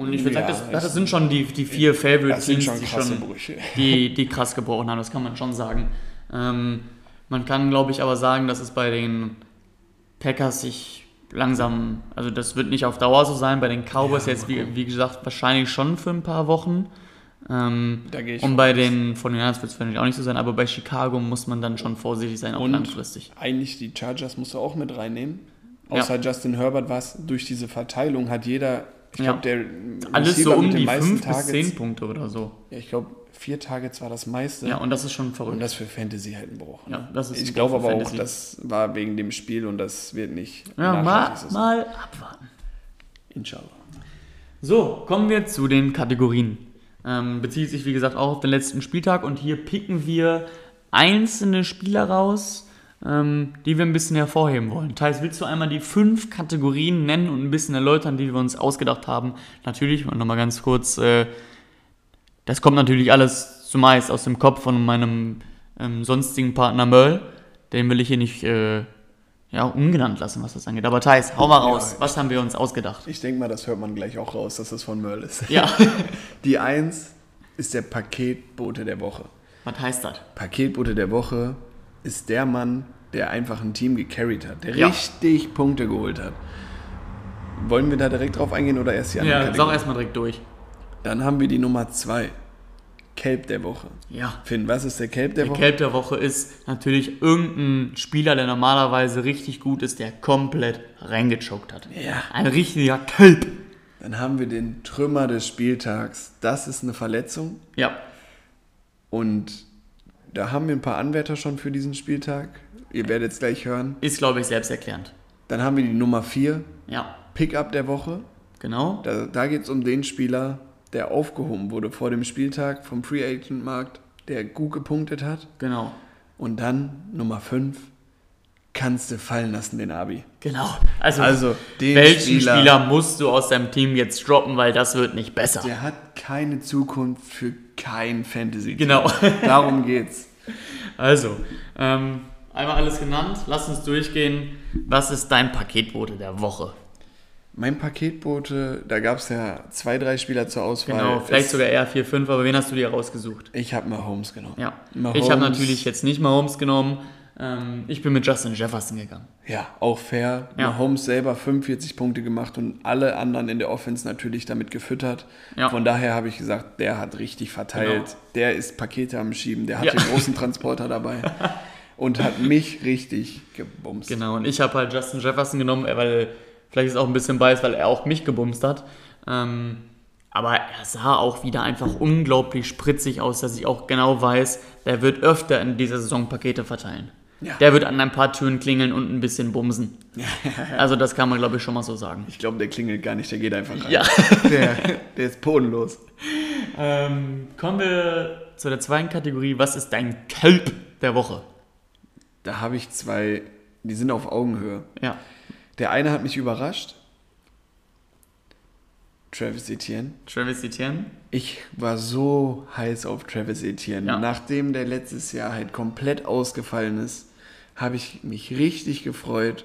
Und ich würde Ja, sagen, das, das sind schon die, die vier Favorite Teams, schon die, schon, *laughs* die, die krass gebrochen haben, das kann man schon sagen. Ähm, man kann, glaube ich, aber sagen, dass es bei den Packers sich langsam, also das wird nicht auf Dauer so sein, bei den Cowboys Ja, jetzt, wie, wie gesagt, wahrscheinlich schon für ein paar Wochen. Ähm, Da gehe ich und bei den von den wird es wahrscheinlich auch nicht so sein, aber bei Chicago muss man dann schon vorsichtig sein, auch Und langfristig. eigentlich die Chargers musst du auch mit reinnehmen. Ja. Außer Justin Herbert war es durch diese Verteilung hat jeder, ich Ja. glaube, der Alles so um die meisten 5 bis Targets- 10 Punkte oder so. Ja, ich glaube, vier Targets war das meiste. Ja, und das ist schon und verrückt. das für Fantasy halt ein Bruch. ne? Ja, das ist ich glaube aber auch, das war wegen dem Spiel und das wird nicht Ja, mal, mal abwarten. Inshallah. So, kommen wir zu den Kategorien. Ähm, bezieht sich, wie gesagt, auch auf den letzten Spieltag und hier picken wir einzelne Spieler raus, ähm, die wir ein bisschen hervorheben wollen. Thais, willst du einmal die fünf Kategorien nennen und ein bisschen erläutern, die wir uns ausgedacht haben? Natürlich, und nochmal ganz kurz, äh, das kommt natürlich alles zumeist aus dem Kopf von meinem ähm, sonstigen Partner Merl. Den will ich hier nicht äh, ja, ungenannt lassen, was das angeht. Aber Thais, hau mal raus. Ja, was haben wir uns ausgedacht? Ich denke mal, das hört man gleich auch raus, dass das von Merle ist. Ja. *laughs* Die Eins ist der Paketbote der Woche. Was heißt das? Paketbote der Woche ist der Mann, der einfach ein Team gecarried hat, der Ja. richtig Punkte geholt hat. Wollen wir da direkt drauf eingehen oder erst die andere Ja, sag Kategorie? erstmal direkt durch. Dann haben wir die Nummer zwei. Kelb der Woche. Ja. Finn, was ist der Kelb der, Der Woche? Kelb der Woche ist natürlich irgendein Spieler, der normalerweise richtig gut ist, der komplett reingechoked hat. Ja. Ein richtiger Kelb. Dann haben wir den Trümmer des Spieltags. Das ist eine Verletzung. Ja. Und da haben wir ein paar Anwärter schon für diesen Spieltag. Ihr werdet es gleich hören. Ist, glaube ich, selbsterklärend. Dann haben wir die Nummer 4, Ja. Pickup der Woche. Genau. Da, da geht es um den Spieler, der aufgehoben wurde vor dem Spieltag vom Free Agent Markt, der gut gepunktet hat. Genau. Und dann Nummer 5, kannst du fallen lassen, den Abi. Genau. Also, Also, den welchen Spieler- Spieler, musst du aus deinem Team jetzt droppen, weil das wird nicht besser. Der hat keine Zukunft für kein Fantasy. Genau. *laughs* Darum geht's. Also, ähm, einmal alles genannt. Lass uns durchgehen. Was ist dein Paketbote der Woche? Mein Paketbote, da gab es ja zwei, drei Spieler zur Auswahl. Genau, vielleicht Es- sogar eher 4, 5, aber wen hast du dir rausgesucht? Ich habe mal Holmes genommen. Ja. Mahomes, Ich habe natürlich jetzt nicht Mahomes genommen. Ähm, ich bin mit Justin Jefferson gegangen. Ja, auch fair. Ja. Mahomes selber 45 Punkte gemacht und alle anderen in der Offense natürlich damit gefüttert. Ja. Von daher habe ich gesagt, der hat richtig verteilt. Genau. Der ist Pakete am Schieben. Der hat Ja. den großen Transporter dabei *laughs* und hat mich richtig gebumst. Genau, und ich habe halt Justin Jefferson genommen, äh, weil vielleicht ist es auch ein bisschen biased, weil er auch mich gebumst hat. Ähm, aber er sah auch wieder einfach unglaublich spritzig aus, dass ich auch genau weiß, der wird öfter in dieser Saison Pakete verteilen. Ja. Der wird an ein paar Türen klingeln und ein bisschen bumsen. Also das kann man, glaube ich, schon mal so sagen. Ich glaube, der klingelt gar nicht, der geht einfach rein. Ja. *laughs* Der, der ist bodenlos. Ähm, kommen wir zu der zweiten Kategorie. Was ist dein Kelp der Woche? Da habe ich zwei, die sind auf Augenhöhe. Ja. Der eine hat mich überrascht. Travis Etienne. Travis Etienne. Ich war so heiß auf Travis Etienne. Ja. Nachdem der letztes Jahr halt komplett ausgefallen ist, habe ich mich richtig gefreut.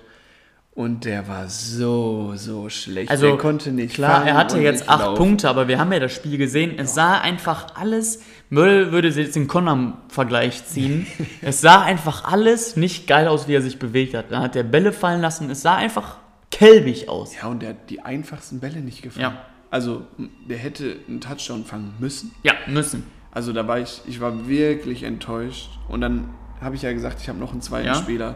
Und der war so, so schlecht. Also der konnte nicht Klar, er hatte jetzt acht laufen. Punkte, aber wir haben ja das Spiel gesehen. Es sah einfach alles. Möll würde jetzt den Connor-Vergleich ziehen. *laughs* es sah einfach alles nicht geil aus, wie er sich bewegt hat. Dann hat er Bälle fallen lassen. Es sah einfach kelbig aus. Ja, und der hat die einfachsten Bälle nicht gefangen. Ja. Also, der hätte einen Touchdown fangen müssen. Ja, müssen. Also da war ich, ich war wirklich enttäuscht. Und dann habe ich ja gesagt, ich habe noch einen zweiten Ja. Spieler.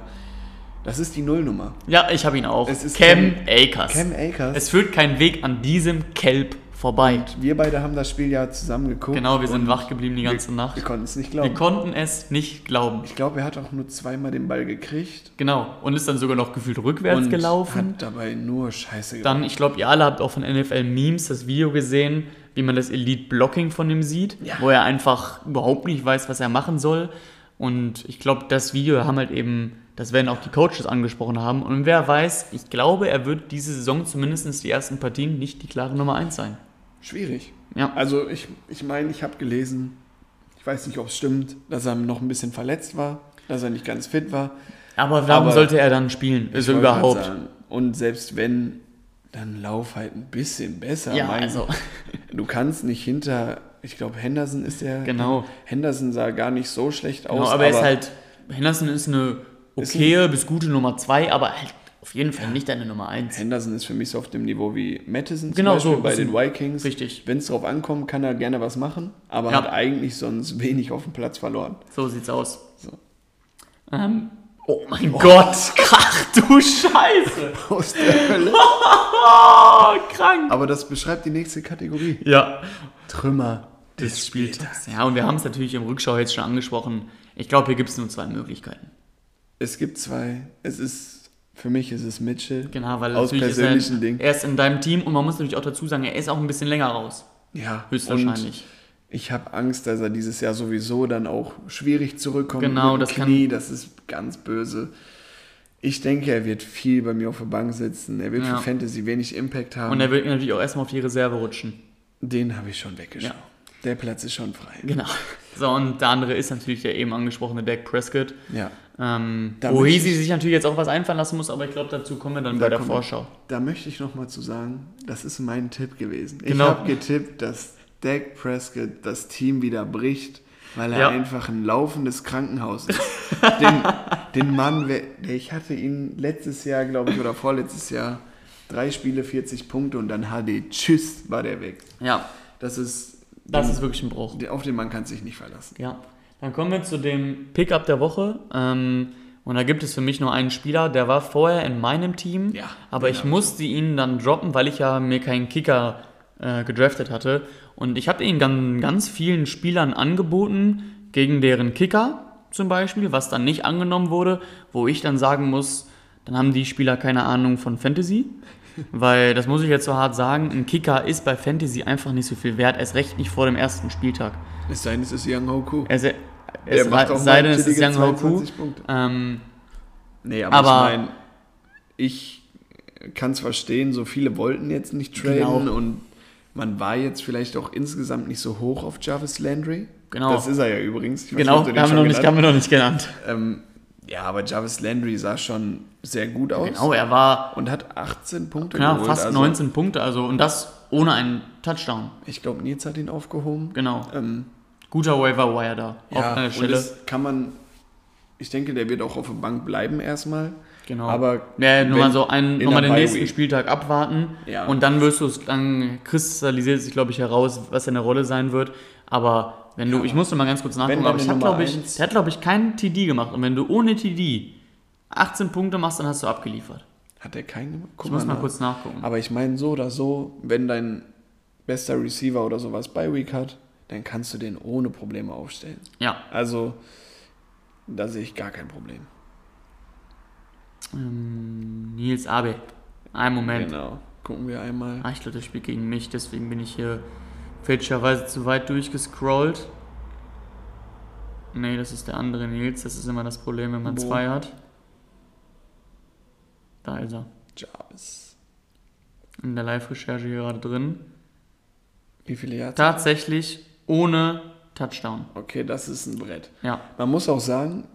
Das ist die Nullnummer. Ja, ich habe ihn auch. Es ist Cam, Cam- Akers. Cam Akers. Es führt kein Weg an diesem Kelb vorbei. wir beide haben das Spiel ja zusammen geguckt. Genau, wir sind und wach geblieben die ganze wir, Nacht. Wir konnten es nicht Wir glauben. konnten es nicht glauben. ich glaube, er hat auch nur zweimal den Ball gekriegt. Genau. Und ist dann sogar noch gefühlt rückwärts und gelaufen. hat dabei nur Scheiße gemacht. Dann, ich glaube, ihr alle habt auch von NFL Memes das Video gesehen, wie man das Elite Blocking von ihm sieht, Ja. wo er einfach überhaupt nicht weiß, was er machen soll. Und ich glaube, das Video haben halt eben, das werden auch die Coaches angesprochen haben. Und wer weiß, ich glaube, er wird diese Saison zumindest die ersten Partien nicht die klare Nummer 1 sein. Schwierig. Ja. Also ich meine, ich, mein, ich habe gelesen, ich weiß nicht, ob es stimmt, dass er noch ein bisschen verletzt war, dass er nicht ganz fit war. Aber warum Aber sollte er dann spielen? Also wollte grad überhaupt. sagen, Und selbst wenn, dann lauf halt ein bisschen besser. Ja, Mein- also. *laughs* Du kannst nicht hinter, ich glaube, Henderson ist der. Genau. Henderson sah gar nicht so schlecht Genau, aus. aber er ist halt, Henderson ist eine okaye bis gute Nummer 2, aber halt auf jeden Fall nicht deine Nummer 1. Henderson ist für mich so auf dem Niveau wie Mattison zum Genau, Beispiel so, bei den Vikings. Richtig. Wenn es drauf ankommt, kann er gerne was machen, aber Ja. hat eigentlich sonst wenig auf dem Platz verloren. So sieht's aus. So. Ähm, oh mein Gott, ach du Scheiße. *laughs* Aus der Hölle. Oh, *laughs* krank. Aber das beschreibt die nächste Kategorie. Ja, Trümmer des Spieltags. Ja, und wir haben es natürlich im Rückschau jetzt schon angesprochen. Ich glaube, hier gibt es nur zwei Möglichkeiten. Es gibt zwei. Es ist, für mich ist es Mitchell. Genau, weil Aus natürlich ist er, persönlichen Dingen. er ist in deinem Team und man muss natürlich auch dazu sagen, er ist auch ein bisschen länger raus. Ja, Höchstwahrscheinlich. Und ich habe Angst, dass er dieses Jahr sowieso dann auch schwierig zurückkommt. Genau, mit dem das kann- Knie, das ist ganz böse. Ich denke, er wird viel bei mir auf der Bank sitzen. Er wird Ja. für Fantasy wenig Impact haben. Und er wird natürlich auch erstmal auf die Reserve rutschen. Den habe ich schon weggeschaut. Ja. Der Platz ist schon frei. Genau. So, und der andere ist natürlich der eben angesprochene Dak Prescott. Ja. Ähm, wo ich- sich natürlich jetzt auch was einfallen lassen muss, aber ich glaube, dazu kommen wir dann Da bei der. Vorschau. Da möchte ich noch mal zu sagen, das ist mein Tipp gewesen. Ich Genau. habe getippt, dass Dak Prescott das Team wieder bricht, weil er Ja. einfach ein laufendes Krankenhaus ist. *laughs* den, den Mann, ich hatte ihn letztes Jahr, glaube ich, oder vorletztes Jahr, drei Spiele, 40 Punkte und dann HD, tschüss, war der weg. Ja, Das ist, das ist wirklich ein Bruch. auf den Mann kannst du dich nicht verlassen. Ja. Dann kommen wir zu dem Pickup der Woche. Ähm, Und da gibt es für mich nur einen Spieler, der war vorher in meinem Team, Ja, aber den ich hab ich musste ihn dann droppen, weil ich ja mir keinen Kicker äh, gedraftet hatte. Und ich habe ihn dann ganz vielen Spielern angeboten, gegen deren Kicker zum Beispiel, was dann nicht angenommen wurde, wo ich dann sagen muss, dann haben die Spieler keine Ahnung von Fantasy. *laughs* Weil, das muss ich jetzt so hart sagen, ein Kicker ist bei Fantasy einfach nicht so viel wert, erst recht nicht vor dem ersten Spieltag. Es sei denn, es ist Young Hoku. Es, Der es macht auch sei denn, es ist Young Hoku. 22 Punkte. Ähm, Nee, aber, Aber- ich meine, ich kann es verstehen, so viele wollten jetzt nicht traden Genau. und man war jetzt vielleicht auch insgesamt nicht so hoch auf Jarvis Landry. Genau. Das ist er ja übrigens. Weiß genau, nicht, haben wir, noch nicht, genannt haben wir noch nicht genannt. *laughs* Ähm, ja, aber Jarvis Landry sah schon sehr gut aus Genau, er war und hat 18 Punkte ja, geholt. fast also, 19 Punkte, also und das ohne einen Touchdown. Ich glaube, Nils hat ihn aufgehoben. Genau. Ähm, Guter Waiver Wire da auf ja, und Stelle. das kann man, ich denke, der wird auch auf der Bank bleiben erstmal. Genau. Aber ja, nur mal so einen, in nochmal der den nächsten Week. Spieltag abwarten Ja. und dann wirst du es, dann kristallisiert sich, glaube ich, heraus, was seine Rolle sein wird. Aber wenn du, ich musste mal ganz kurz nachgucken, aber ich Nummer glaube ich, der hat, glaube ich, keinen TD gemacht. Und wenn du ohne TD 18 Punkte machst, dann hast du abgeliefert. Hat er keinen gemacht? Guck Ich muss mal nach. kurz nachgucken. Aber ich meine, so oder so, wenn dein bester Receiver oder sowas bei Week hat, dann kannst du den ohne Probleme aufstellen. Ja. Also, da sehe ich gar kein Problem. Ähm, Nils Abe. Ein Moment. Genau. Gucken wir einmal. Ah, ich glaube, der spielt gegen mich, deswegen bin ich hier fälschlicherweise zu weit durchgescrollt. Nee, das ist der andere Nils. Das ist immer das Problem, wenn man Wo? zwei hat. Da ist er. Jarvis. In der Live-Recherche hier gerade drin. Wie viele Yards? Tatsächlich ohne Touchdown. Okay, das ist ein Brett. Ja, Man muss auch sagen,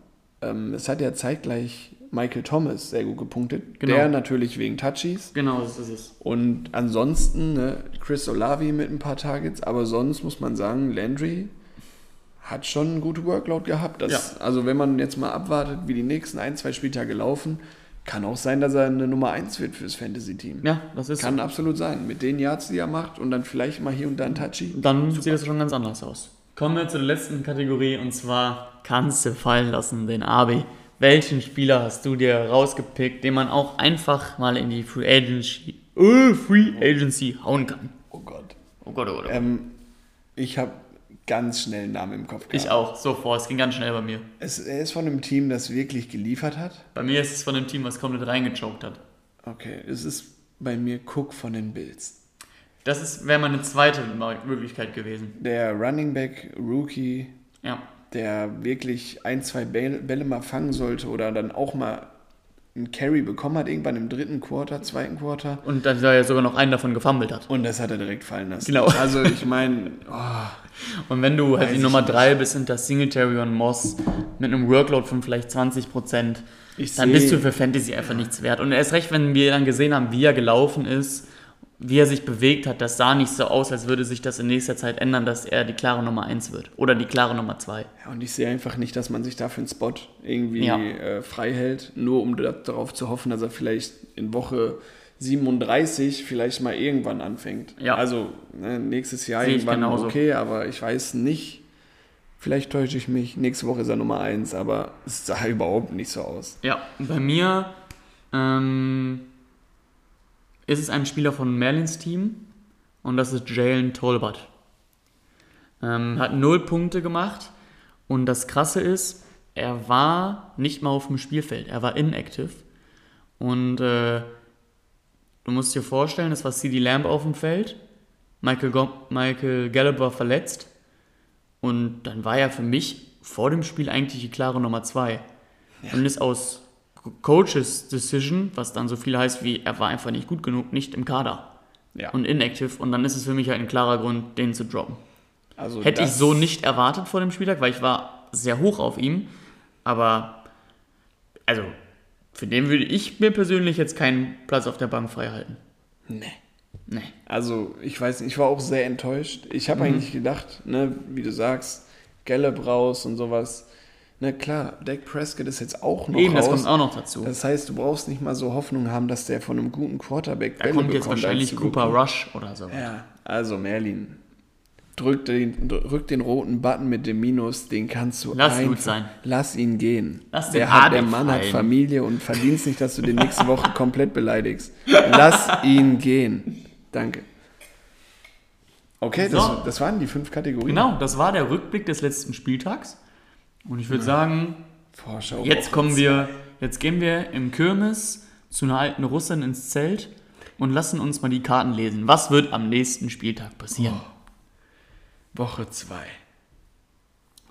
ähm, es hat ja zeitgleich Michael Thomas sehr gut gepunktet. Genau. Der natürlich wegen Touchies. genau, das ist es. Und ansonsten ne, Chris Olavi mit ein paar Targets, aber sonst muss man sagen, Landry hat schon eine gute Workload gehabt. Das, Also wenn man jetzt mal abwartet, wie die nächsten ein, zwei Spieltage laufen, kann auch sein, dass er eine Nummer 1 wird fürs Fantasy-Team. Ja, das ist Kann so. absolut sein. Mit den Yards, die er macht und dann vielleicht mal hier und da ein Touchy. Dann sieht das schon ganz anders aus. Kommen wir zur letzten Kategorie und zwar kannst du fallen lassen, den AB. Welchen Spieler hast du dir rausgepickt, den man auch einfach mal in die Free Agency, äh, Free Agency hauen kann? Oh Gott. Oh Gott, oh Gott. Oh Gott. Ähm, ich habe ganz schnell einen Namen im Kopf gehabt. ich auch, sofort. Es ging ganz schnell bei mir. Es, er ist von einem Team, das wirklich geliefert hat. Bei mir ist es von dem Team, was komplett reingechoked hat. Okay, es ist bei mir Cook von den Bills. Das ist- wäre meine zweite Möglichkeit gewesen. Der Running Back Rookie, Ja. Der wirklich ein, zwei Bälle, mal fangen sollte oder dann auch mal einen Carry bekommen hat, irgendwann im dritten Quarter, zweiten Quarter. Und dass er ja sogar noch einen davon gefummelt hat. Und das hat er direkt fallen lassen. Genau. *laughs* Also ich meine, oh, Und wenn du halt die Nummer. 3 bist hinter Singletary und Moss mit einem Workload von vielleicht 20%, Ich dann seh- bist du für Fantasy einfach nichts wert. Und erst recht, wenn wir dann gesehen haben, wie er gelaufen ist, wie er sich bewegt hat, das sah nicht so aus, als würde sich das in nächster Zeit ändern, dass er die klare Nummer 1 wird. Oder die klare Nummer 2. ja, und ich sehe einfach nicht, dass man sich dafür einen Spot irgendwie Ja. äh, frei hält, nur um da- darauf zu hoffen, dass er vielleicht in Woche 37 vielleicht mal irgendwann anfängt. Ja. Also ne, nächstes Jahr Sehe irgendwann okay, aber ich weiß nicht. Vielleicht täusche ich mich. Nächste Woche ist er Nummer 1, aber es sah überhaupt nicht so aus. Ja, bei mir ähm, ist es ein Spieler von Merlins Team und das ist Jalen Tolbert. Ähm, hat null Punkte gemacht und das Krasse ist, er war nicht mal auf dem Spielfeld, er war inactive und äh, du musst dir vorstellen, es war CD Lamb auf dem Feld, Michael, Go Michael Gallup war verletzt und dann war er für mich vor dem Spiel eigentlich die klare Nummer 2 und ist aus Coaches Decision, was dann so viel heißt wie, er war einfach nicht gut genug, nicht im Kader Ja. und inactive und dann ist es für mich halt ein klarer Grund, den zu droppen. also Hätte ich so nicht erwartet vor dem Spieltag, weil ich war sehr hoch auf ihm, aber also für den würde ich mir persönlich jetzt keinen Platz auf der Bank frei halten. Nee. Nee. Also, ich weiß nicht, ich war auch sehr enttäuscht. Ich Mhm. habe eigentlich gedacht, ne, wie du sagst, Gallup raus und sowas. Na klar, Dak Prescott ist jetzt auch noch Eben, raus. das kommt auch noch dazu. Das heißt, du brauchst nicht mal so Hoffnung haben, dass der von einem guten Quarterback da Bälle kommt jetzt bekommt, wahrscheinlich als du Cooper bekommst. Rush oder so. Ja, also Merlin. drück den, drück den roten Button mit dem Minus, den kannst du Lass gut einfach- sein. Lass ihn gehen. Lass den der, hat, der Adel Mann hat fallen. Familie und verdient nicht, dass du den nächste Woche *laughs* komplett beleidigst. Lass ihn gehen. Danke. Okay, So. das, das waren die fünf Kategorien. Genau, das war der Rückblick des letzten Spieltags. Und ich würde sagen, Vorschau. jetzt kommen wir, jetzt gehen wir im Kirmes zu einer alten Russin ins Zelt und lassen uns mal die Karten lesen. Was wird am nächsten Spieltag passieren? Woche 2.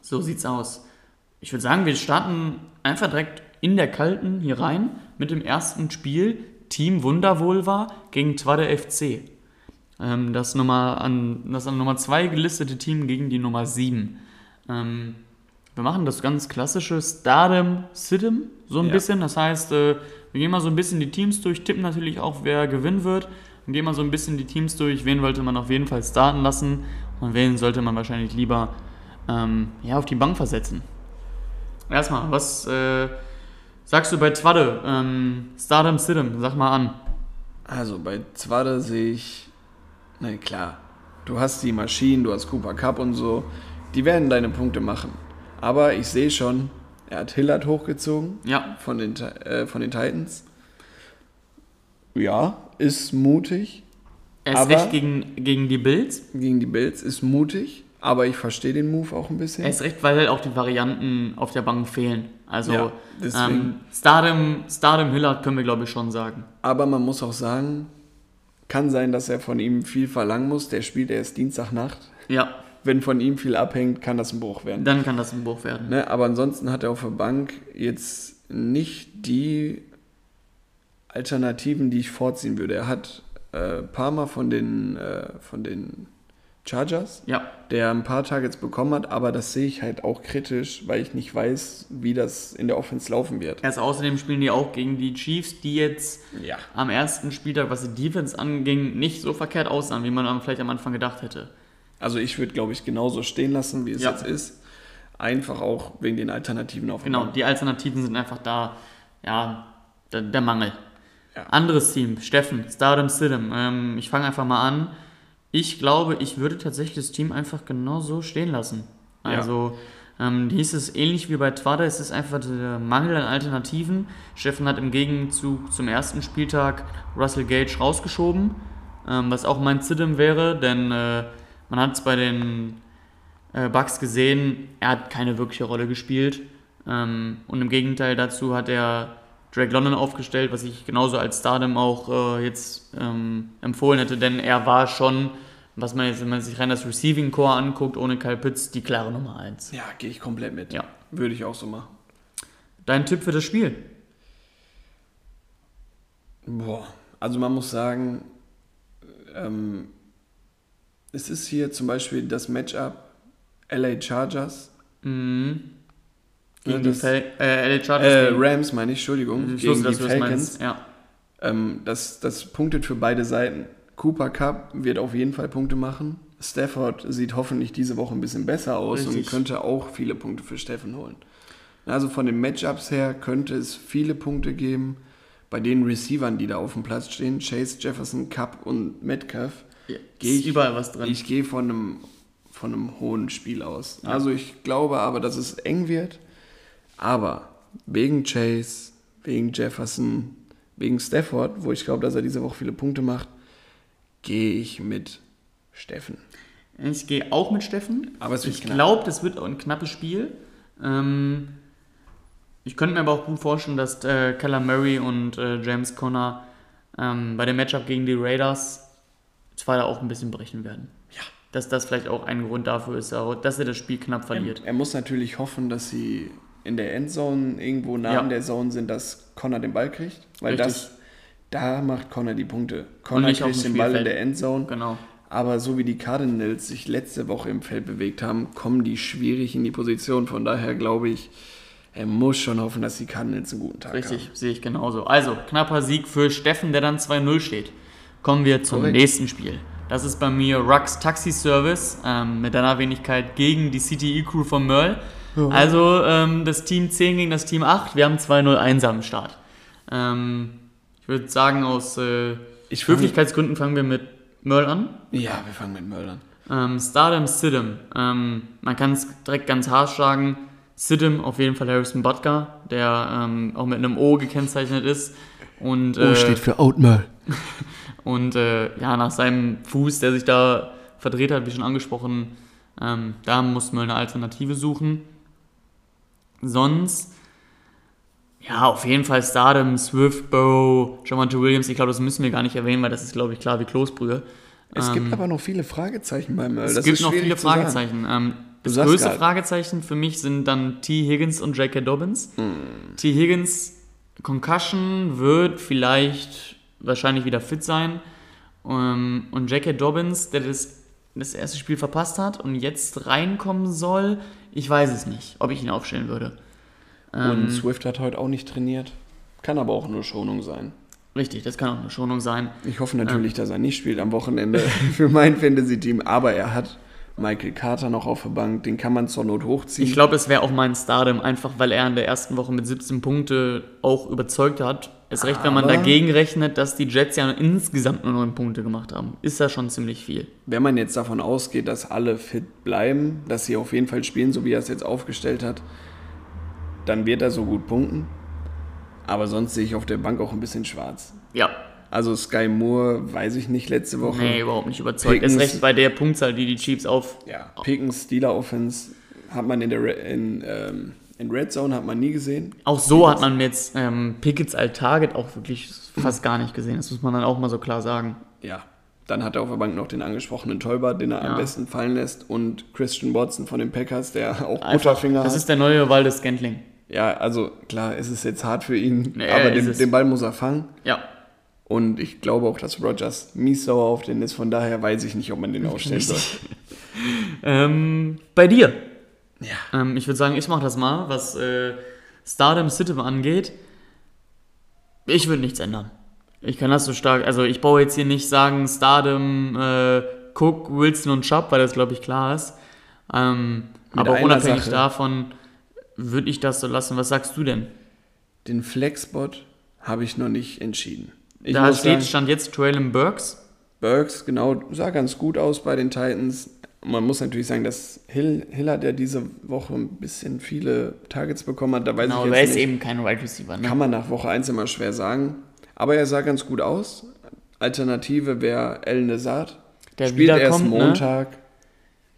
So sieht's aus. Ich würde sagen, wir starten einfach direkt in der Kalten hier rein mit dem ersten Spiel. Team Wunderwohl gegen Twade FC. Ähm, das, Nummer an, das an Nummer 2 gelistete Team gegen die Nummer 7. Ähm, wir machen das ganz klassische Stardom Sidem, so ein Ja. bisschen. Das heißt, äh, wir gehen mal so ein bisschen die Teams durch, tippen natürlich auch, wer gewinnen wird. Und gehen mal so ein bisschen die Teams durch, wen wollte man auf jeden Fall starten lassen und wen sollte man wahrscheinlich lieber ähm, ja, auf die Bank versetzen. Erstmal, was äh, sagst du bei Twadde? Ähm, Stardom Sidem, sag mal an. Also bei Zwade sehe ich, na klar, du hast die Maschinen, du hast Cooper Cup und so, die werden deine Punkte machen. Aber ich sehe schon, er hat Hillard hochgezogen Ja, von den, äh, von den Titans. Ja, ist mutig. er ist recht gegen, gegen die Bills. Gegen die Bills ist mutig, aber ich verstehe den Move auch ein bisschen. Er ist recht, weil halt auch die Varianten auf der Bank fehlen. Also Ja, ähm, Stardom, Stardom Hillard können wir glaube ich schon sagen. Aber man muss auch sagen, kann sein, dass er von ihm viel verlangen muss. Der spielt erst Dienstagnacht. Ja, Wenn von ihm viel abhängt, kann das ein Bruch werden. dann kann das ein Buch werden. Ne, aber ansonsten hat er auf der Bank jetzt nicht die Alternativen, die ich vorziehen würde. Er hat äh, Palmer von den, äh, von den Chargers, Ja, der ein paar Targets bekommen hat, aber das sehe ich halt auch kritisch, weil ich nicht weiß, wie das in der Offense laufen wird. erst außerdem spielen die auch gegen die Chiefs, die jetzt Ja. am ersten Spieltag, was die Defense anging, nicht so verkehrt aussahen, wie man vielleicht am Anfang gedacht hätte. Also ich würde, glaube ich, genauso stehen lassen, wie es Ja. jetzt ist. Einfach auch wegen den Alternativen auf Genau, die Alternativen sind einfach da, ja, der, der Mangel. Ja. Anderes Team, Steffen, Stardom Sidem. Ähm, ich fange einfach mal an. Ich glaube, ich würde tatsächlich das Team einfach genau so stehen lassen. Ja. Also, ähm, dies ist ähnlich wie bei Twada, es ist einfach der Mangel an Alternativen. Steffen hat im Gegenzug zum ersten Spieltag Russell Gage rausgeschoben, ähm, was auch mein Sidem wäre, denn äh, man hat es bei den äh, Bucks gesehen, er hat keine wirkliche Rolle gespielt. Ähm, und im Gegenteil dazu hat er Drake London aufgestellt, was ich genauso als Stardom auch äh, jetzt ähm, empfohlen hätte, denn er war schon, was man jetzt, wenn man sich rein das Receiving Core anguckt, ohne Kyle Pitts, die klare Nummer 1. Ja, gehe ich komplett mit. Ja. Würde ich auch so machen. Dein Tipp für das Spiel? Boah, also man muss sagen, ähm, es ist hier zum Beispiel das Matchup LA Chargers, Mhm. Gegen Ja, die das- Fal äh, LA Chargers. äh, Rams meine ich, Entschuldigung, ich gegen die das Falcons. Ja. Ähm, das, das punktet für beide Seiten. Cooper Cup wird auf jeden Fall Punkte machen. Stafford sieht hoffentlich diese Woche ein bisschen besser aus Richtig. und könnte auch viele Punkte für Steffen holen. Also von den Matchups her könnte es viele Punkte geben bei den Receivern, die da auf dem Platz stehen. Chase, Jefferson, Cup und Metcalf. Ja, Gehe ist überall was drin. Ich gehe von einem, von einem hohen Spiel aus. Also ich glaube aber, dass es eng wird. Aber wegen Chase, wegen Jefferson, wegen Stafford, wo ich glaube, dass er diese Woche viele Punkte macht, gehe ich mit Steffen. Ich gehe auch mit Steffen. Aber es wird ich glaube, das wird ein knappes Spiel. Ähm, ich könnte mir aber auch gut vorstellen, dass äh, Keller Murray und äh, James Conner ähm, bei dem Matchup gegen die Raiders zwar da auch ein bisschen brechen werden. Ja. Dass das vielleicht auch ein Grund dafür ist, dass er das Spiel knapp verliert. Er muss natürlich hoffen, dass sie in der Endzone irgendwo nah Ja. an der Zone sind, dass Connor den Ball kriegt. Weil Richtig. das, da macht Connor die Punkte. Connor kriegt den Ball in der Endzone. Genau. Aber so wie die Cardinals sich letzte Woche im Feld bewegt haben, kommen die schwierig in die Position. Von daher glaube ich, er muss schon hoffen, dass die Cardinals einen guten Tag Richtig, sehe ich genauso. Also, knapper Sieg für Steffen, der dann 2-0 steht. Kommen wir zum Korrekt. nächsten Spiel. Das ist bei mir Rux Taxi Service ähm, mit deiner Wenigkeit gegen die CTE-Crew von Merle. Also ähm, das Team 10 gegen das Team 8. Wir haben 2-0 einsam am Start. Ähm, ich würde sagen, aus äh, Höflichkeitsgründen fangen wir mit Merle an. Ja, wir fangen mit Möllern. Ähm, Stardom, Sidham. Ähm, man kann es direkt ganz harsch sagen. Sidham auf jeden Fall Harrison Butker, der ähm, auch mit einem O gekennzeichnet ist. Und, O äh, steht für Oatmeal. *laughs* und äh, ja, nach seinem Fuß, der sich da verdreht hat, wie schon angesprochen, ähm, da mussten wir eine Alternative suchen. Sonst, ja, auf jeden Fall Stardom, Swift, Burrow, Javante Williams. Ich glaube, das müssen wir gar nicht erwähnen, weil das ist, glaube ich, klar wie Kloßbrühe. Es Ähm, gibt aber noch viele Fragezeichen bei Merle. Es Das gibt ist noch viele. Fragezeichen. Ähm, das größte grad- Fragezeichen für mich sind dann T. Higgins und J.K. Dobbins. Hm. T. Higgins, Concussion, wird vielleicht wahrscheinlich wieder fit sein. Ähm, und J.K. Dobbins, der das, das erste Spiel verpasst hat und jetzt reinkommen soll, ich weiß es nicht, ob ich ihn aufstellen würde. Ähm, Und Swift hat heute auch nicht trainiert. Kann aber auch nur Schonung sein. richtig, das kann auch eine Schonung sein. Ich hoffe natürlich, dass er nicht spielt am Wochenende *laughs* für mein Fantasy-Team. Aber er hat Michael Carter noch auf der Bank. Den kann man zur Not hochziehen. Ich glaube, es wäre auch mein Stardom, einfach weil er in der ersten Woche mit 17 Punkte auch überzeugt hat. Ist recht, wenn man Aber- dagegen rechnet, dass die Jets ja insgesamt nur 9 Punkte gemacht haben. Ist das schon ziemlich viel. Wenn man jetzt davon ausgeht, dass alle fit bleiben, dass sie auf jeden Fall spielen, so wie er es jetzt aufgestellt hat, dann wird er so gut punkten. Aber sonst sehe ich auf der Bank auch ein bisschen schwarz. Ja, Also Sky Moore, weiß ich nicht, letzte Woche. nee, überhaupt nicht überzeugt. Pickens- Ist recht bei der Punktzahl, die die Chiefs auf. Ja, Pickens, Steeler Offense hat man in der in, ähm, in Red Zone hat man nie gesehen. Auch so hat man jetzt ähm, Pickets als Target auch wirklich fast gar nicht gesehen. Das muss man dann auch mal so klar sagen. Ja, dann hat er auf der Bank noch den angesprochenen Tolbert, den er Ja. am besten fallen lässt und Christian Watson von den Packers, der *laughs* auch Einfach, Butterfinger das hat. ist der neue Waldes Scantling. Ja, also klar, es ist jetzt hart für ihn, Nee, aber den, den Ball muss er fangen. Ja, Und ich glaube auch, dass Rogers mies sauer auf den ist. Von daher weiß ich nicht, ob man den aufstellen soll. *laughs* Ähm, bei dir. Ja. Ähm, ich würde sagen, ich mache das mal, was äh, Stardom City angeht. Ich würde nichts ändern. Ich kann das so stark, also ich baue jetzt hier nicht sagen Stardom, äh, Cook, Wilson und Chubb, weil das glaube ich klar ist. Ähm, aber unabhängig Sache. davon würde ich das so lassen. Was sagst du denn? Den Flexbot habe ich noch nicht entschieden. Ich da steht, sagen, stand jetzt Traylon Burks. Burks, genau, sah ganz gut aus bei den Titans. Man muss natürlich sagen, dass Hill, Hill hat ja diese Woche ein bisschen viele Targets bekommen hat. Da weiß Genau, ich er ist nicht. eben kein Wide Receiver. Ne? Kann man nach Woche 1 immer schwer sagen. Aber er sah ganz gut aus. Alternative wäre El Nezard. Der spielt erst ne? Montag.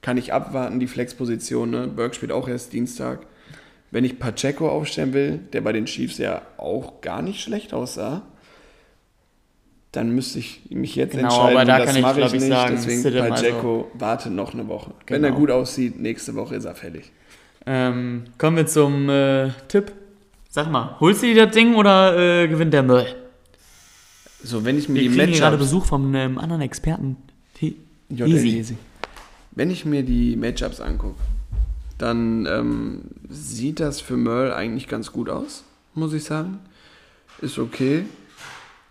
Kann ich abwarten, die Flexposition. Ne? Burke spielt auch erst Dienstag. Wenn ich Pacheco aufstellen will, der bei den Chiefs ja auch gar nicht schlecht aussah, dann müsste ich mich jetzt Genau, entscheiden. aber da das kann ich, mache glaub ich, nicht. sagen, Deswegen Stidham, also- Pacheco wartet noch eine Woche. Wenn er Genau. gut aussieht, nächste Woche ist er fertig. Ähm, kommen wir zum äh, Tipp. Sag mal, holst du dir das Ding oder äh, gewinnt der Müll? So, wenn ich mir Wir die hier gerade Matchups Besuch von einem anderen Experten. Easy. easy. Wenn ich mir die Matchups angucke, dann ähm, sieht das für Merle eigentlich ganz gut aus, muss ich sagen. Ist okay.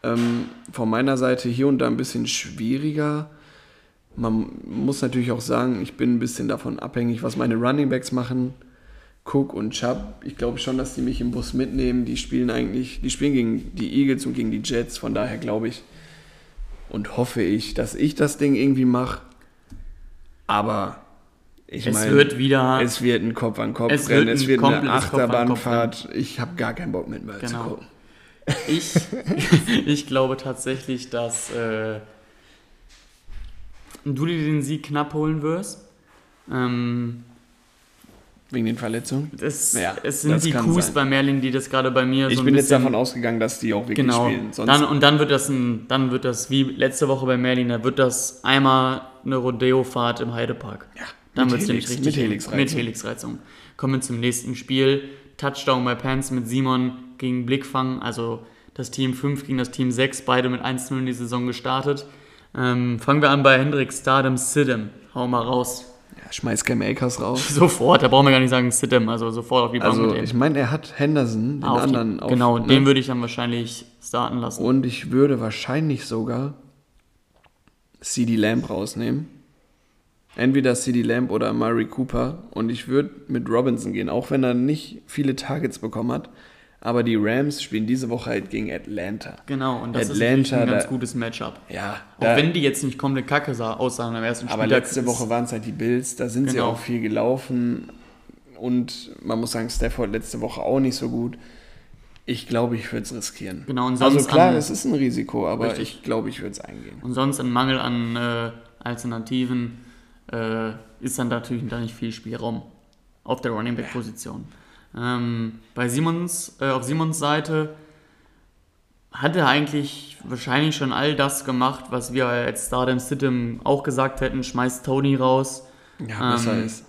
Ähm, von meiner Seite hier und da ein bisschen schwieriger. Man muss natürlich auch sagen, ich bin ein bisschen davon abhängig, was meine Running Backs machen. Cook und Chubb, ich glaube schon, dass die mich im Bus mitnehmen. Die spielen eigentlich, die spielen gegen die Eagles und gegen die Jets. Von daher glaube ich und hoffe ich, dass ich das Ding irgendwie mache. Aber ich Es meine, wird wieder. es wird ein Kopf an Kopf Es rennen, wird es wird eine Achterbahnfahrt. Ich habe gar keinen Bock mit zu Genau. gucken. Ich, *laughs* ich glaube tatsächlich, dass äh, du dir den Sieg knapp holen wirst. Ähm, Wegen den Verletzungen. das, Ja, es sind die Kuhs sein. bei Merlin, die das gerade bei mir Ich so bin jetzt davon ausgegangen, dass die auch wirklich Genau. spielen. Sonst Dann, und dann wird das ein, dann wird das wie letzte Woche bei Merlin, da wird das einmal eine Rodeo-Fahrt im Heidepark. ja, Dann wird es nämlich richtig mit Helixreizung. Mit Helixreizung. Kommen wir zum nächsten Spiel. Touchdown bei Pants mit Simon gegen Blickfang. Also das Team 5 gegen das Team 6, beide mit 1-0 in die Saison gestartet. Ähm, fangen wir an bei Hendrik Stardom Sidham. Hau mal raus. Ja, schmeiß Cam Akers raus. *laughs* Sofort, da brauchen wir gar nicht sagen Sidham, also sofort auf die Bank Also mit ihm. ich meine, er hat Henderson, den Ah, anderen auf, Genau, ne? den würde ich dann wahrscheinlich starten lassen. Und ich würde wahrscheinlich sogar CD Lamb rausnehmen. Entweder CD Lamb oder Murray Cooper. Und ich würde mit Robinson gehen, auch wenn er nicht viele Targets bekommen hat. Aber die Rams spielen diese Woche halt gegen Atlanta. Genau, und das Atlanta, ist ein ganz da- gutes Matchup. Ja, Auch da, wenn die jetzt nicht komplett kacke sah, aussahen am ersten aber Spieltag. letzte Woche waren es halt die Bills, da sind sie Genau. auch viel gelaufen. Und man muss sagen, Stafford letzte Woche auch nicht so gut. Ich glaube, ich würde es riskieren. Genau, und Also sonst klar, an- es ist ein Risiko, aber Richtig. ich glaube, ich würde es eingehen. Und sonst ein Mangel an äh, Alternativen äh, ist dann natürlich da nicht viel Spielraum auf der Running Back Position. Ähm, bei Simons, äh, auf Simons Seite hat er eigentlich wahrscheinlich schon all das gemacht, was wir als Stardom Situm auch gesagt hätten, schmeißt Tony raus. Ja, besser Ähm, ist.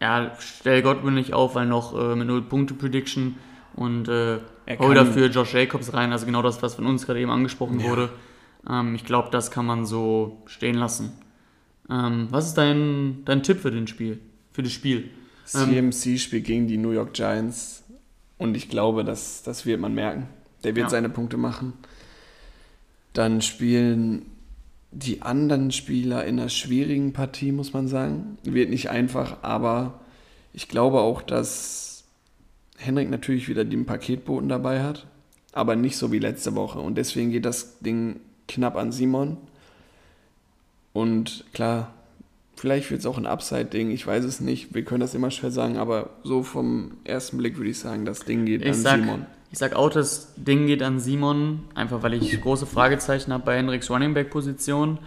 Ja, stell Godwin nicht auf, weil noch äh, mit 0 Punkte Prediction und äh, hol dafür Josh Jacobs rein, also genau das, was von uns gerade eben angesprochen Ja. wurde. Ähm, ich glaube, das kann man so stehen lassen. Ähm, was ist dein, dein Tipp für den Spiel? Für das Spiel? Ähm, CMC spielt gegen die New York Giants und ich glaube, das, das wird man merken. Der wird Ja. seine Punkte machen. Dann spielen die anderen Spieler in einer schwierigen Partie, muss man sagen. Wird nicht einfach, aber ich glaube auch, dass Henrik natürlich wieder den Paketboten dabei hat, aber nicht so wie letzte Woche. Und deswegen geht das Ding knapp an Simon. Und klar, vielleicht wird es auch ein Upside-Ding, ich weiß es nicht. Wir können das immer schwer sagen, aber so vom ersten Blick würde ich sagen, das Ding geht Ich an sag, Simon. ich sag auch, das Ding geht an Simon, einfach weil ich große Fragezeichen habe bei Henriks Running Back Position.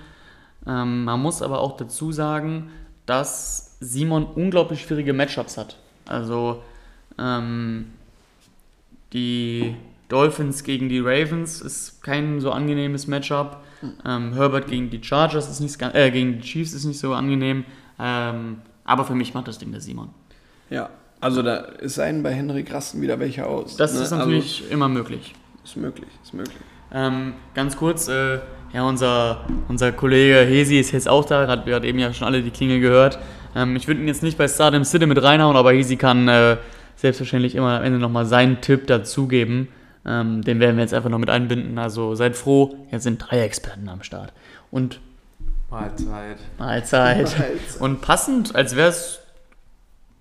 Ähm, man muss aber auch dazu sagen, dass Simon unglaublich schwierige Matchups hat. Also ähm, die Dolphins gegen die Ravens ist kein so angenehmes Matchup. Ähm, Herbert gegen die Chargers ist nicht, äh, gegen die Chiefs ist nicht so angenehm. Ähm, aber für mich macht das Ding der Simon. Ja, also da ist einen bei Henrik rasten wieder welche aus. Das ne? ist natürlich immer möglich. Also, ist möglich, ist möglich. Ähm, ganz kurz, äh, ja, unser, unser Kollege Hesi ist jetzt auch da, hat gerade eben ja schon alle die Klingel gehört. Ähm, ich würde ihn jetzt nicht bei Stardom City mit reinhauen, aber Hesi kann äh, selbstverständlich immer am Ende nochmal seinen Tipp dazugeben. Ähm, den werden wir jetzt einfach noch mit einbinden. Also seid froh, jetzt sind drei Experten am Start. Und Mahlzeit. Mahlzeit. Mahlzeit. Und passend, als wäre es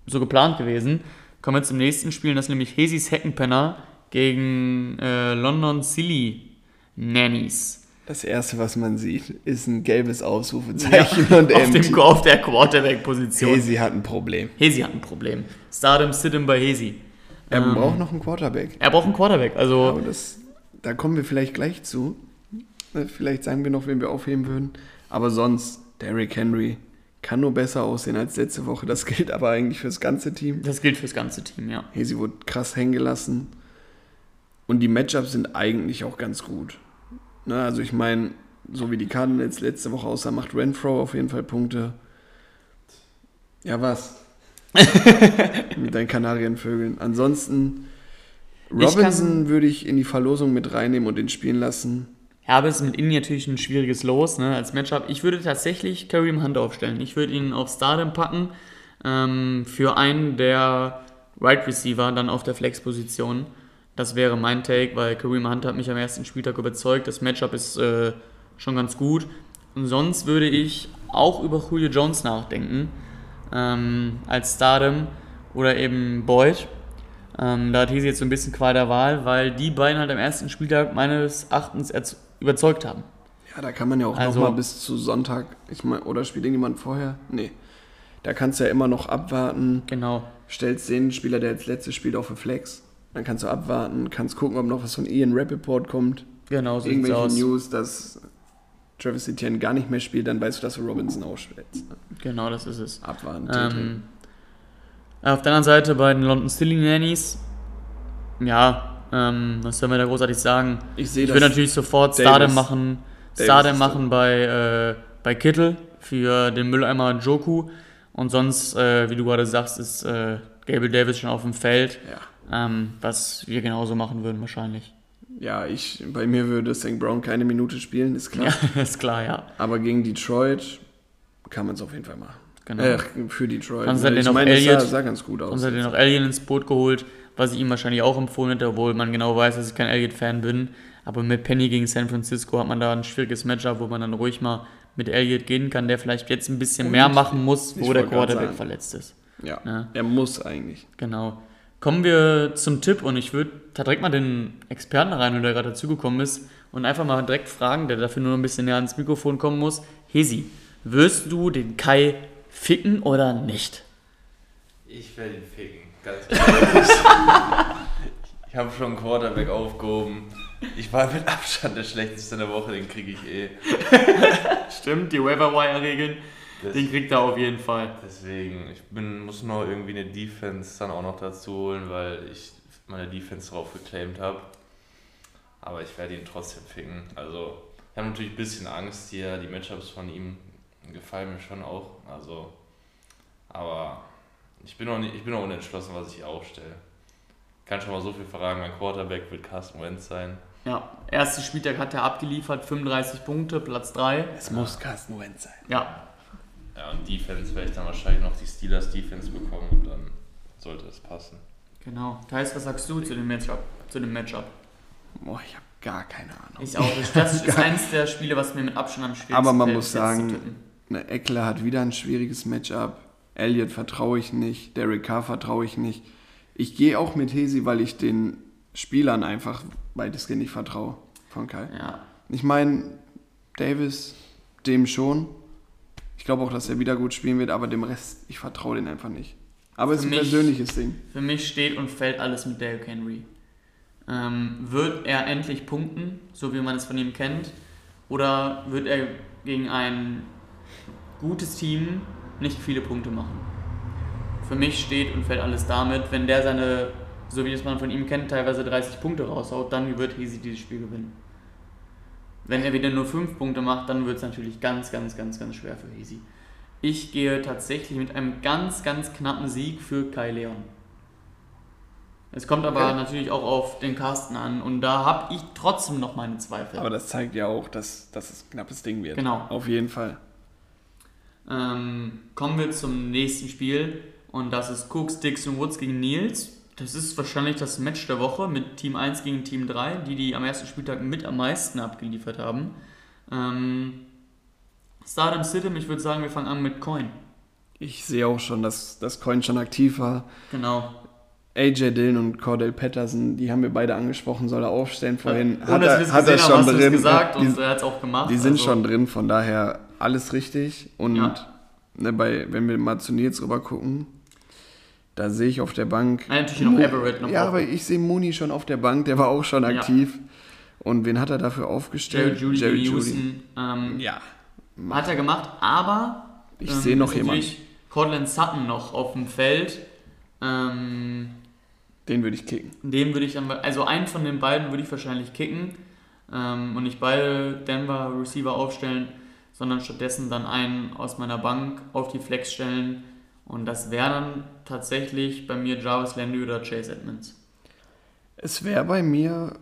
so geplant gewesen, kommen wir zum nächsten Spiel, das ist nämlich Hesis Heckenpenner gegen äh, London Silly Nannies. Das erste, was man sieht, ist ein gelbes Ausrufezeichen und auf, dem, auf der Quarterback-Position. Hey, sie hat ein Problem. Hesi hat ein Problem. Stardom Sidem bei Hesi. Er Ähm, braucht noch einen Quarterback. Er braucht einen Quarterback. Also, Aber das, da kommen wir vielleicht gleich zu. Ne, Vielleicht sagen wir noch, wen wir aufheben würden. Aber sonst, Derrick Henry kann nur besser aussehen als letzte Woche. Das gilt aber eigentlich fürs ganze Team. das gilt fürs ganze Team, ja. Hesi wurde krass hängen gelassen. Und die Matchups sind eigentlich auch ganz gut. Ne, also ich meine, so wie die Cardinals letzte Woche aussah, macht Renfro auf jeden Fall Punkte. Ja, was? *laughs* mit deinen Kanarienvögeln. Ansonsten, Ich Robinson würde ich in die Verlosung mit reinnehmen und den spielen lassen. Ja, aber es ist mit Ihnen natürlich ein schwieriges Los, ne, als Matchup. Ich würde tatsächlich Kareem Hunt aufstellen. Ich würde ihn auf Stardom packen ähm, für einen der Right Receiver dann auf der Flex-Position. Das wäre mein Take, weil Kareem Hunt hat mich am ersten Spieltag überzeugt. Das Matchup ist äh, schon ganz gut. Und sonst würde ich auch über Julio Jones nachdenken ähm, als Stardom oder eben Boyd. Ähm, da hat Hesi jetzt so ein bisschen Qual der Wahl, weil die beiden halt am ersten Spieltag meines Erachtens erz- überzeugt haben. Ja, da kann man ja auch Also- noch mal bis zu Sonntag, ich meine, oder spielt irgendjemand vorher? Nee. Da kannst du ja immer noch abwarten. Genau. stellst den Spieler, der als letztes spielt, auf eine Flex. Dann kannst du abwarten, kannst gucken, ob noch was von Ian Rappaport kommt. Genau, so Irgendwelche. News, dass Travis Etienne gar nicht mehr spielt, dann weißt du, dass du Robinson ausstellst. Ne? Genau, das ist es. Abwarten. Ähm, auf der anderen Seite bei den London Silly Nannies, ja, ähm, was soll man da großartig sagen? Ich sehe Ich das. würde natürlich sofort Davis- Stardom machen, Davis Stardom machen bei, äh, bei Kittel für den Mülleimer Joku. Und sonst, äh, wie du gerade sagst, ist äh, Gabriel Davis schon auf dem Feld, ja. ähm, was wir genauso machen würden wahrscheinlich. Ja, ich, bei mir würde St. Brown keine Minute spielen, ist klar. Ja, *laughs* ist klar, ja. Aber gegen Detroit kann man es auf jeden Fall machen. Genau. Äh, für Detroit. Sonst hat ich den noch meine, es sah, sah ganz gut aus. Sonst hat er noch Alien ins Boot geholt, was ich ihm wahrscheinlich auch empfohlen hätte, obwohl man genau weiß, dass ich kein Elliott-Fan bin. Aber mit Penny gegen San Francisco hat man da ein schwieriges Matchup, wo man dann ruhig mal mit Elliott gehen kann, der vielleicht jetzt ein bisschen Und mehr machen muss, wo der Quarterback verletzt ist. ja, Ja. er muss eigentlich. Genau. Kommen wir zum Tipp und ich würde da direkt mal den Experten rein, der gerade dazugekommen ist, und einfach mal direkt fragen, der dafür nur ein bisschen näher ans Mikrofon kommen muss. Hesi, wirst du den Kai ficken oder nicht? Ich werde ihn ficken, ganz klar. *laughs* ich habe schon einen Quarterback aufgehoben. Ich war mit Abstand der schlechteste in der Woche, den kriege ich eh. *laughs* Stimmt, die Waiver-Wire-Regeln, den kriegt er auf jeden Fall. Deswegen, ich bin, muss noch irgendwie eine Defense dann auch noch dazu holen, weil ich meine Defense drauf geclaimt habe. Aber ich werde ihn trotzdem ficken. Also, ich habe natürlich ein bisschen Angst hier. Die Matchups von ihm gefallen mir schon auch. Also, aber ich bin noch, nicht, ich bin noch unentschlossen, was ich hier aufstelle. Kann schon mal so viel verraten. Mein Quarterback wird Carsten Wentz sein. Ja, erster Spieltag hat er abgeliefert, 35 Punkte, Platz 3. Es muss Carsten Wentz sein. Ja, Ja, und Defense werde ich dann wahrscheinlich noch die Steelers Defense bekommen und dann sollte es passen. genau. Thais, was sagst du zu dem Matchup? Zu dem Matchup? Boah, ich habe gar keine Ahnung. Ich auch. Das *laughs* ist eins der Spiele, was mir mit Abstand am schwersten Aber man fällt, muss sagen. Ne, Eckler hat wieder ein schwieriges Matchup. Elliott vertraue ich nicht. Derek Carr vertraue ich nicht. Ich gehe auch mit Hesi, weil ich den Spielern einfach weitestgehend nicht vertraue von Kai. Ja, Ich meine, Davis, dem schon. Ich glaube auch, dass er wieder gut spielen wird, aber dem Rest, ich vertraue den einfach nicht. Aber es ist ein mich- persönliches Ding. für mich steht und fällt alles mit Derrick Henry. Ähm, wird er endlich punkten, so wie man es von ihm kennt? Oder wird er gegen ein gutes Team nicht viele Punkte machen? Für mich steht und fällt alles damit, wenn der seine, so wie es man von ihm kennt, teilweise 30 Punkte raushaut, dann wird Hesi dieses Spiel gewinnen. Wenn er wieder nur 5 Punkte macht, dann wird es natürlich ganz, ganz, ganz, ganz schwer für Hesi. Ich gehe tatsächlich mit einem ganz, ganz knappen Sieg für Kai Leon. Es kommt aber Okay. natürlich auch auf den Carsten an und da habe ich trotzdem noch meine Zweifel. Aber das zeigt ja auch, dass, dass es ein knappes Ding wird. Genau. Auf jeden Fall. Ähm, kommen wir zum nächsten Spiel und das ist Cooks, Dix und Woods gegen Nils. Das ist wahrscheinlich das Match der Woche mit Team 1 gegen Team 3, die die am ersten Spieltag mit am meisten abgeliefert haben. Ähm, Stardom Sitem, ich würde sagen, wir fangen an mit Coin. Ich sehe auch schon, dass das Coin schon aktiv war. Genau. AJ Dillon und Cordell Patterson, die haben wir beide angesprochen, soll er aufstellen vorhin. Dass es hat er gesehen haben, schon drin. gesagt die und er hat es auch gemacht. die sind also- schon drin, von daher alles richtig. Und Ja. ne, bei, wenn wir mal zu Nils rüber gucken, da sehe ich auf der Bank. Nein, natürlich noch Everett noch Ja, aber ich sehe Mooney schon auf der Bank, der war auch schon Ja. aktiv. Und wen hat er dafür Jerry aufgestellt? Judy Jerry gegen Jeudy. Houston. Ähm, Ja. Hat er gemacht, aber Ich ähm, sehe noch jemanden. natürlich Cortland Sutton noch auf dem Feld. Ähm, Den würde ich kicken. den würde ich dann, also einen von den beiden würde ich wahrscheinlich kicken ähm, und nicht beide Denver Receiver aufstellen, sondern stattdessen dann einen aus meiner Bank auf die Flex stellen und das wäre dann tatsächlich bei mir Jarvis Landry oder Chase Edmonds. Es wäre bei mir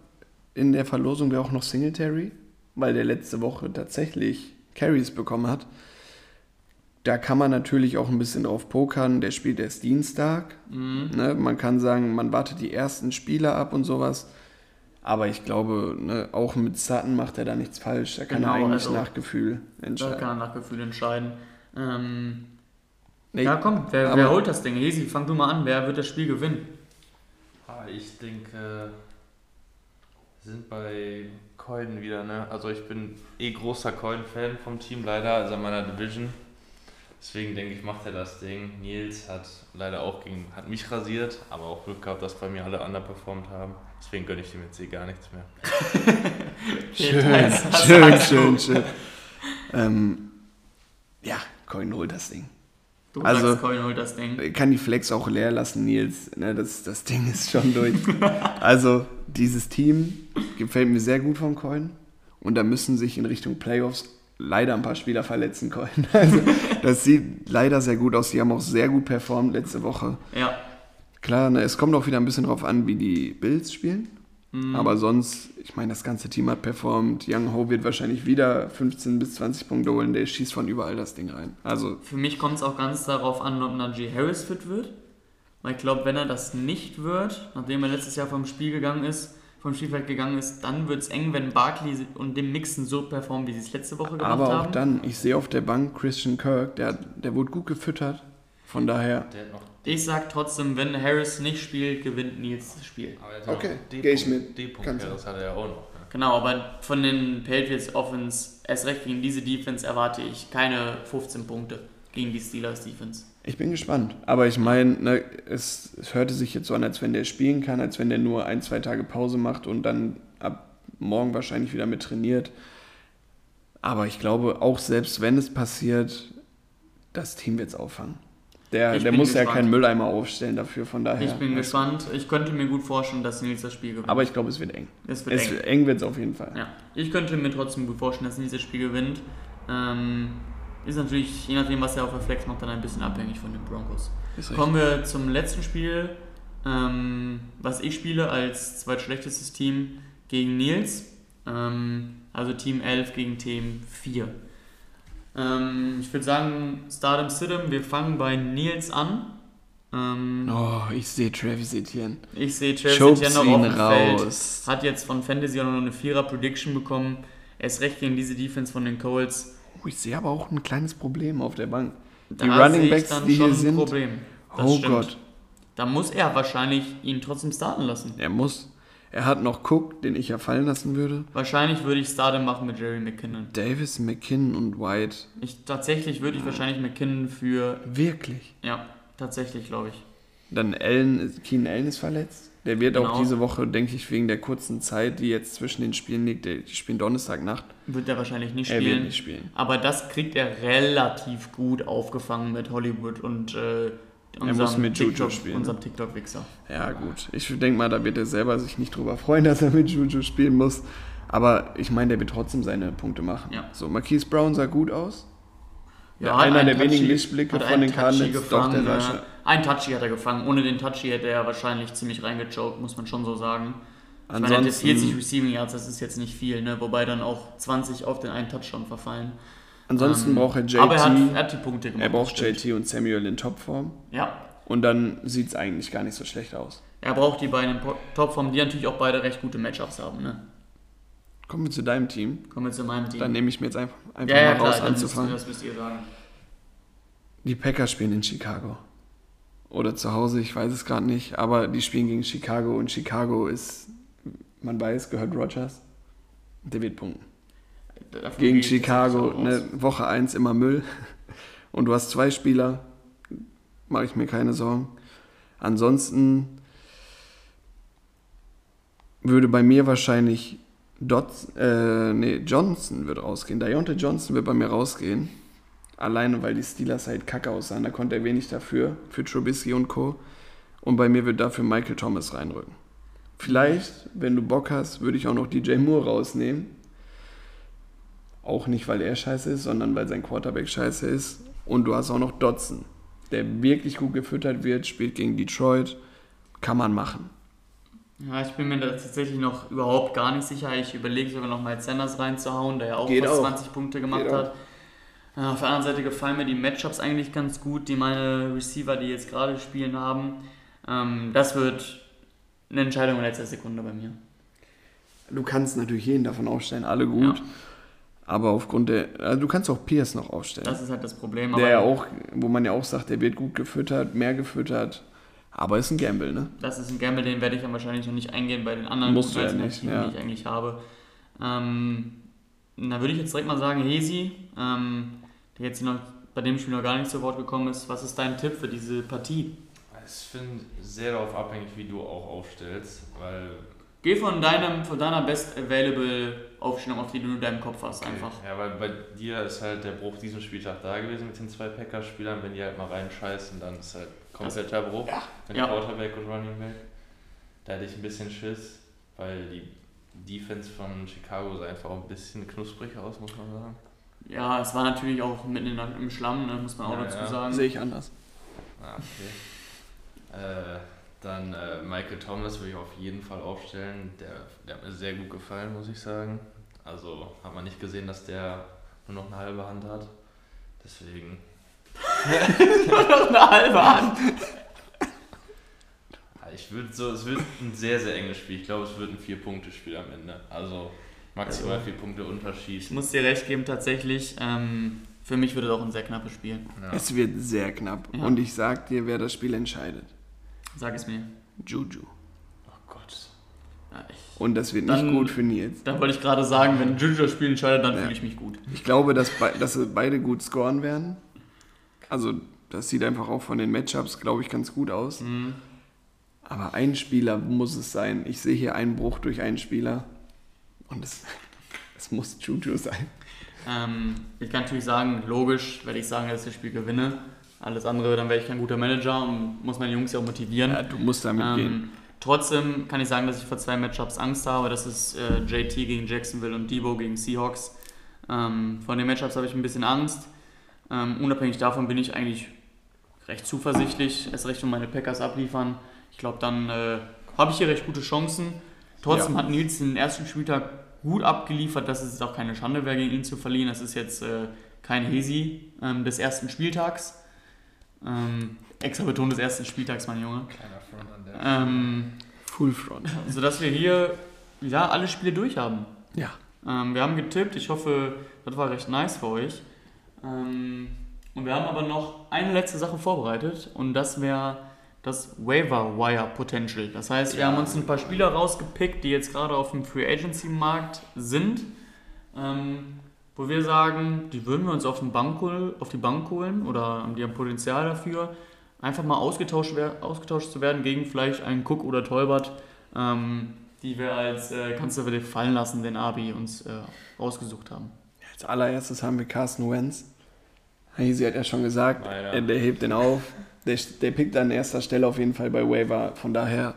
in der Verlosung wäre auch noch Singletary, weil der letzte Woche tatsächlich Carries bekommen hat. Da kann man natürlich auch ein bisschen drauf pokern. Der spielt erst Dienstag. Mhm. Ne? Man kann sagen, man wartet die ersten Spiele ab und sowas. Aber ich glaube, ne, auch mit Sutton macht er da nichts falsch. Da kann Genau, er eigentlich also- nach Gefühl Da entscheiden. kann er nach Gefühl entscheiden. Ähm, Nee, ja, komm, wer, wer holt das Ding? Hesi, fang du mal an. Wer wird das Spiel gewinnen? Ah, ich denke, wir sind bei Coin wieder, ne? Also ich bin eh großer Coin-Fan vom Team, leider, also in meiner Division. Deswegen denke ich, macht er das Ding. Nils hat leider auch gegen, hat mich rasiert, aber auch Glück gehabt, dass bei mir alle underperformt haben. Deswegen gönne ich dem jetzt eh gar nichts mehr. *laughs* Schön, schön, du? schön, schön. Ähm, ja, Coin holt das Ding. Du Also- Coin holt das Ding. kann die Flex auch leer lassen, Nils. Ne, das, das Ding ist schon durch. *laughs* also, dieses Team gefällt mir sehr gut vom Coin. Und da müssen sich in Richtung Playoffs leider ein paar Spieler verletzen, Coin. *laughs* Also, das sieht leider sehr gut aus. Die haben auch sehr gut performt letzte Woche. Ja. Klar, ne, es kommt auch wieder ein bisschen drauf an, wie die Bills spielen. Mhm. Aber sonst, ich meine, das ganze Team hat performt. Young Ho wird wahrscheinlich wieder 15 bis 20 Punkte holen. Der schießt von überall das Ding rein. Also, Für mich kommt es auch ganz darauf an, ob Najee Harris fit wird. Weil ich glaube, wenn er das nicht wird, nachdem er letztes Jahr vom Spiel gegangen ist, vom Spielfeld gegangen ist, dann wird es eng, wenn Barkley und dem Mixen so performen, wie sie es letzte Woche gemacht Aber auch haben. dann, ich sehe auf der Bank Christian Kirk, der, der wurde gut gefüttert Von daher. Der hat noch Ich sag trotzdem, wenn Harris nicht spielt, gewinnt Nils das Spiel. aber er hat ja Okay, noch D-Punkt- geh ich mit. D-Punkt Harris hat er ja auch noch. Ne? Genau, aber von den Patriots Offense, erst recht gegen diese Defense, erwarte ich keine 15 Punkte gegen die Steelers Defense. Ich bin gespannt. Aber ich meine, ne, es, es hörte sich jetzt so an, als wenn der spielen kann, als wenn der nur ein, zwei Tage Pause macht und dann ab morgen wahrscheinlich wieder mit trainiert. Aber ich glaube, auch selbst wenn es passiert, das Team wird es auffangen. Der, Ich der muss ja gespannt. keinen Mülleimer aufstellen dafür, von daher. Ich bin gespannt. Ich könnte mir gut vorstellen, dass Nils das Spiel gewinnt. Aber ich glaube, es wird eng. es wird Es eng. wird eng wird es auf jeden Fall. Ja, ich könnte mir trotzdem gut vorstellen, dass Nils das Spiel gewinnt. Ähm, ist natürlich, je nachdem, was er auf der Flex macht, dann ein bisschen abhängig von den Broncos. Kommen wir zum letzten Spiel, ähm, was ich spiele als zweitschlechtestes Team gegen Nils. Ähm, also Team 11 gegen Team 4. Ähm, ich würde sagen, Stardom Sidem, wir fangen bei Nils an. Ähm, Oh, ich sehe Travis Etienne. Ich sehe Travis Schubst Etienne noch auf dem Feld. raus. Hat jetzt von Fantasy auch noch eine Vierer-Prediction bekommen. Er ist recht gegen diese Defense von den Colts. Oh, ich sehe aber auch ein kleines Problem auf der Bank. Da Die Running Backs, die hier sind. Problem. Das oh stimmt. Gott, Da muss er wahrscheinlich ihn trotzdem starten lassen. er muss. Er hat noch Cook, den ich ja fallen lassen würde. Wahrscheinlich würde ich Stardom machen mit Jerry McKinnon. Davis, McKinnon und White. Ich, tatsächlich würde ich wahrscheinlich McKinnon für. Wirklich. Ja, tatsächlich, glaube ich. Dann Allen, Keenan Allen ist verletzt. Der wird auch Genau. diese Woche, denke ich, wegen der kurzen Zeit, die jetzt zwischen den Spielen liegt, der- die spielen Donnerstagnacht, Wird er wahrscheinlich nicht er wird spielen. nicht spielen. Aber das kriegt er relativ gut aufgefangen mit Hollywood und äh, muss unserem mit Juju TikTok, spielen, unserem TikTok-Wichser. Ja, gut. Ich denke mal, da wird er selber sich nicht drüber freuen, *laughs* dass er mit Juju spielen muss. Aber ich meine, der wird trotzdem seine Punkte machen. Ja. So, Marquise Brown sah gut aus. Ja, einer der wenigen Lichtblicke von den Cardinals. Doch, Gefangen, der ja. sah Ein Touchy hat er gefangen. Ohne den Touchy hätte er wahrscheinlich ziemlich reingechoked, muss man schon so sagen. Ich meine, er hatte Ansonsten, 40 Receiving Yards, das ist jetzt nicht viel, ne? wobei dann auch 20 auf den einen Touchdown verfallen. Ansonsten Ähm, braucht er JT. Aber er hat, er hat die Punkte gemacht. er braucht. JT und Samuel in Topform. Ja, Und dann sieht es eigentlich gar nicht so schlecht aus. er braucht die beiden in Topform, die natürlich auch beide recht gute Matchups haben. Ne? Kommen wir zu deinem Team. Kommen wir zu meinem Team. Dann nehme ich mir jetzt einfach, einfach ja, ja, mal klar, raus dann müsst, anzufangen. das müsst ihr sagen. Die Packers spielen in Chicago. Oder zu Hause, ich weiß es gerade nicht. Aber die spielen gegen Chicago und Chicago ist, man weiß, gehört Rogers. Der wird punkten. Gegen Chicago, nicht so aus. ne, Woche 1 immer Müll. *laughs* Und du hast zwei Spieler, mache ich mir keine Sorgen. Ansonsten würde bei mir wahrscheinlich Dots, äh, nee, Johnson wird rausgehen. Deontay Johnson wird bei mir rausgehen. Alleine, weil die Steelers halt kacke aussahen. Da konnte er wenig dafür, für Trubisky und Co. Und bei mir wird dafür Michael Thomas reinrücken. Vielleicht, wenn du Bock hast, würde ich auch noch DJ Moore rausnehmen. Auch nicht, weil er scheiße ist, sondern weil sein Quarterback scheiße ist. Und du hast auch noch Dotson, der wirklich gut gefüttert wird, spielt gegen Detroit. Kann man machen. Ja, ich bin mir da tatsächlich noch überhaupt gar nicht sicher. Ich überlege sogar noch mal Sanders reinzuhauen, der ja auch Geht fast auch. 20 Punkte gemacht Geht hat. Äh, Auf der anderen Seite gefallen mir die Matchups eigentlich ganz gut, die meine Receiver, die jetzt gerade spielen, haben. Ähm, das wird eine Entscheidung in letzter Sekunde bei mir. Du kannst natürlich jeden davon aufstellen, alle gut. Ja. Aber aufgrund der. Also du kannst auch Pierce noch aufstellen. Das ist halt das Problem. der ja aber auch, wo man ja auch sagt, der wird gut gefüttert, mehr gefüttert. Aber ist ein Gamble, ne? Das ist ein Gamble, den werde ich dann wahrscheinlich noch nicht eingehen bei den anderen Musst du ja nicht, ja. die ich eigentlich habe. Ähm, da würde ich jetzt direkt mal sagen, Hesi, ähm, der jetzt hier noch bei dem Spiel noch gar nicht zu Wort gekommen ist, was ist dein Tipp für diese Partie? Ich finde sehr darauf abhängig, wie du auch aufstellst, weil Geh von deinem, von deiner Best Available Aufstellung, auf die du nur in deinem Kopf hast, einfach. Ja, weil bei dir ist halt der Bruch diesen Spieltag da gewesen mit den zwei Packers-Spielern. Wenn die halt mal reinscheißen, dann ist halt kompletter Bruch. Mit Ja. Quarterback und Running Back. Da hätte ich ein bisschen Schiss, weil die Defense von Chicago sah einfach auch ein bisschen knusprig aus, muss man sagen. Ja, es war natürlich auch mitten im Schlamm, ne, muss man auch Ja, dazu ja. sagen. Sehe ich anders. Ah, okay. äh, dann äh, Michael Thomas würde ich auf jeden Fall aufstellen. Der, der hat mir sehr gut gefallen, muss ich sagen. Also hat man nicht gesehen, dass der nur noch eine halbe Hand hat. Deswegen. *laughs* noch eine halbe Hand. Ich würde so, es wird ein sehr, sehr enges Spiel. Ich glaube, es wird ein Vier-Punkte-Spiel am Ende. Also maximal vier Punkte Ich Unterschied. muss dir recht geben, tatsächlich. Ähm, für mich wird es auch ein sehr knappes Spiel. Ja. Es wird sehr knapp. Ja. Und ich sag dir, wer das Spiel entscheidet. Sag es mir. Juju. Oh Gott. Ja, ich, Und das wird Dann- nicht gut für Nils. da wollte ich gerade sagen, wenn Juju das Spiel entscheidet, dann Ja. fühle ich mich gut. Ich glaube, dass, bei, dass sie beide gut scoren werden. Also, das sieht einfach auch von den Matchups, glaube ich, ganz gut aus. Mhm. Aber ein Spieler muss es sein. Ich sehe hier einen Bruch durch einen Spieler. Und es, *laughs* es muss Juju sein. Ähm, ich kann natürlich sagen, logisch werde ich sagen, dass ich das Spiel gewinne. Alles andere, dann wäre ich kein guter Manager und muss meine Jungs ja auch motivieren. Ja, du musst damit gehen. Ähm, trotzdem kann ich sagen, dass ich vor zwei Matchups Angst habe. Das ist äh, JT gegen Jacksonville und Debo gegen Seahawks. Ähm, von den Matchups habe ich ein bisschen Angst. Ähm, unabhängig davon bin ich eigentlich recht zuversichtlich, erst recht, wenn meine Packers abliefern. Ich glaube, dann äh, habe ich hier recht gute Chancen. Trotzdem Ja. hat Nils den ersten Spieltag gut abgeliefert, dass es jetzt auch keine Schande wäre, gegen ihn zu verlieren. Das ist jetzt äh, kein Hesi ähm, des ersten Spieltags. Ähm, extra betont des ersten Spieltags, mein Junge. Kleiner Front an der. Ähm, Full Front. sodass wir hier ja, alle Spiele durch haben. Ja. Ähm, wir haben getippt, ich hoffe, das war recht nice für euch. Ähm, und wir haben aber noch eine letzte Sache vorbereitet und das wäre das Waiver Wire Potential. Das heißt, wir Ja. haben uns ein paar Spieler rausgepickt, die jetzt gerade auf dem Free Agency Markt sind, ähm, wo wir sagen, die würden wir uns auf, den Bank auf die Bank holen oder die haben Potenzial dafür, einfach mal ausgetauscht, ausgetauscht zu werden gegen vielleicht einen Cook oder Tolbert, ähm, die wir als äh, kannst du dir fallen lassen, den Abi uns äh, rausgesucht haben. Als allererstes haben wir Carsten Wentz. Hazy hat ja schon gesagt, äh, der hebt den auf. Der, der pickt an erster Stelle auf jeden Fall bei Waiver. Von daher,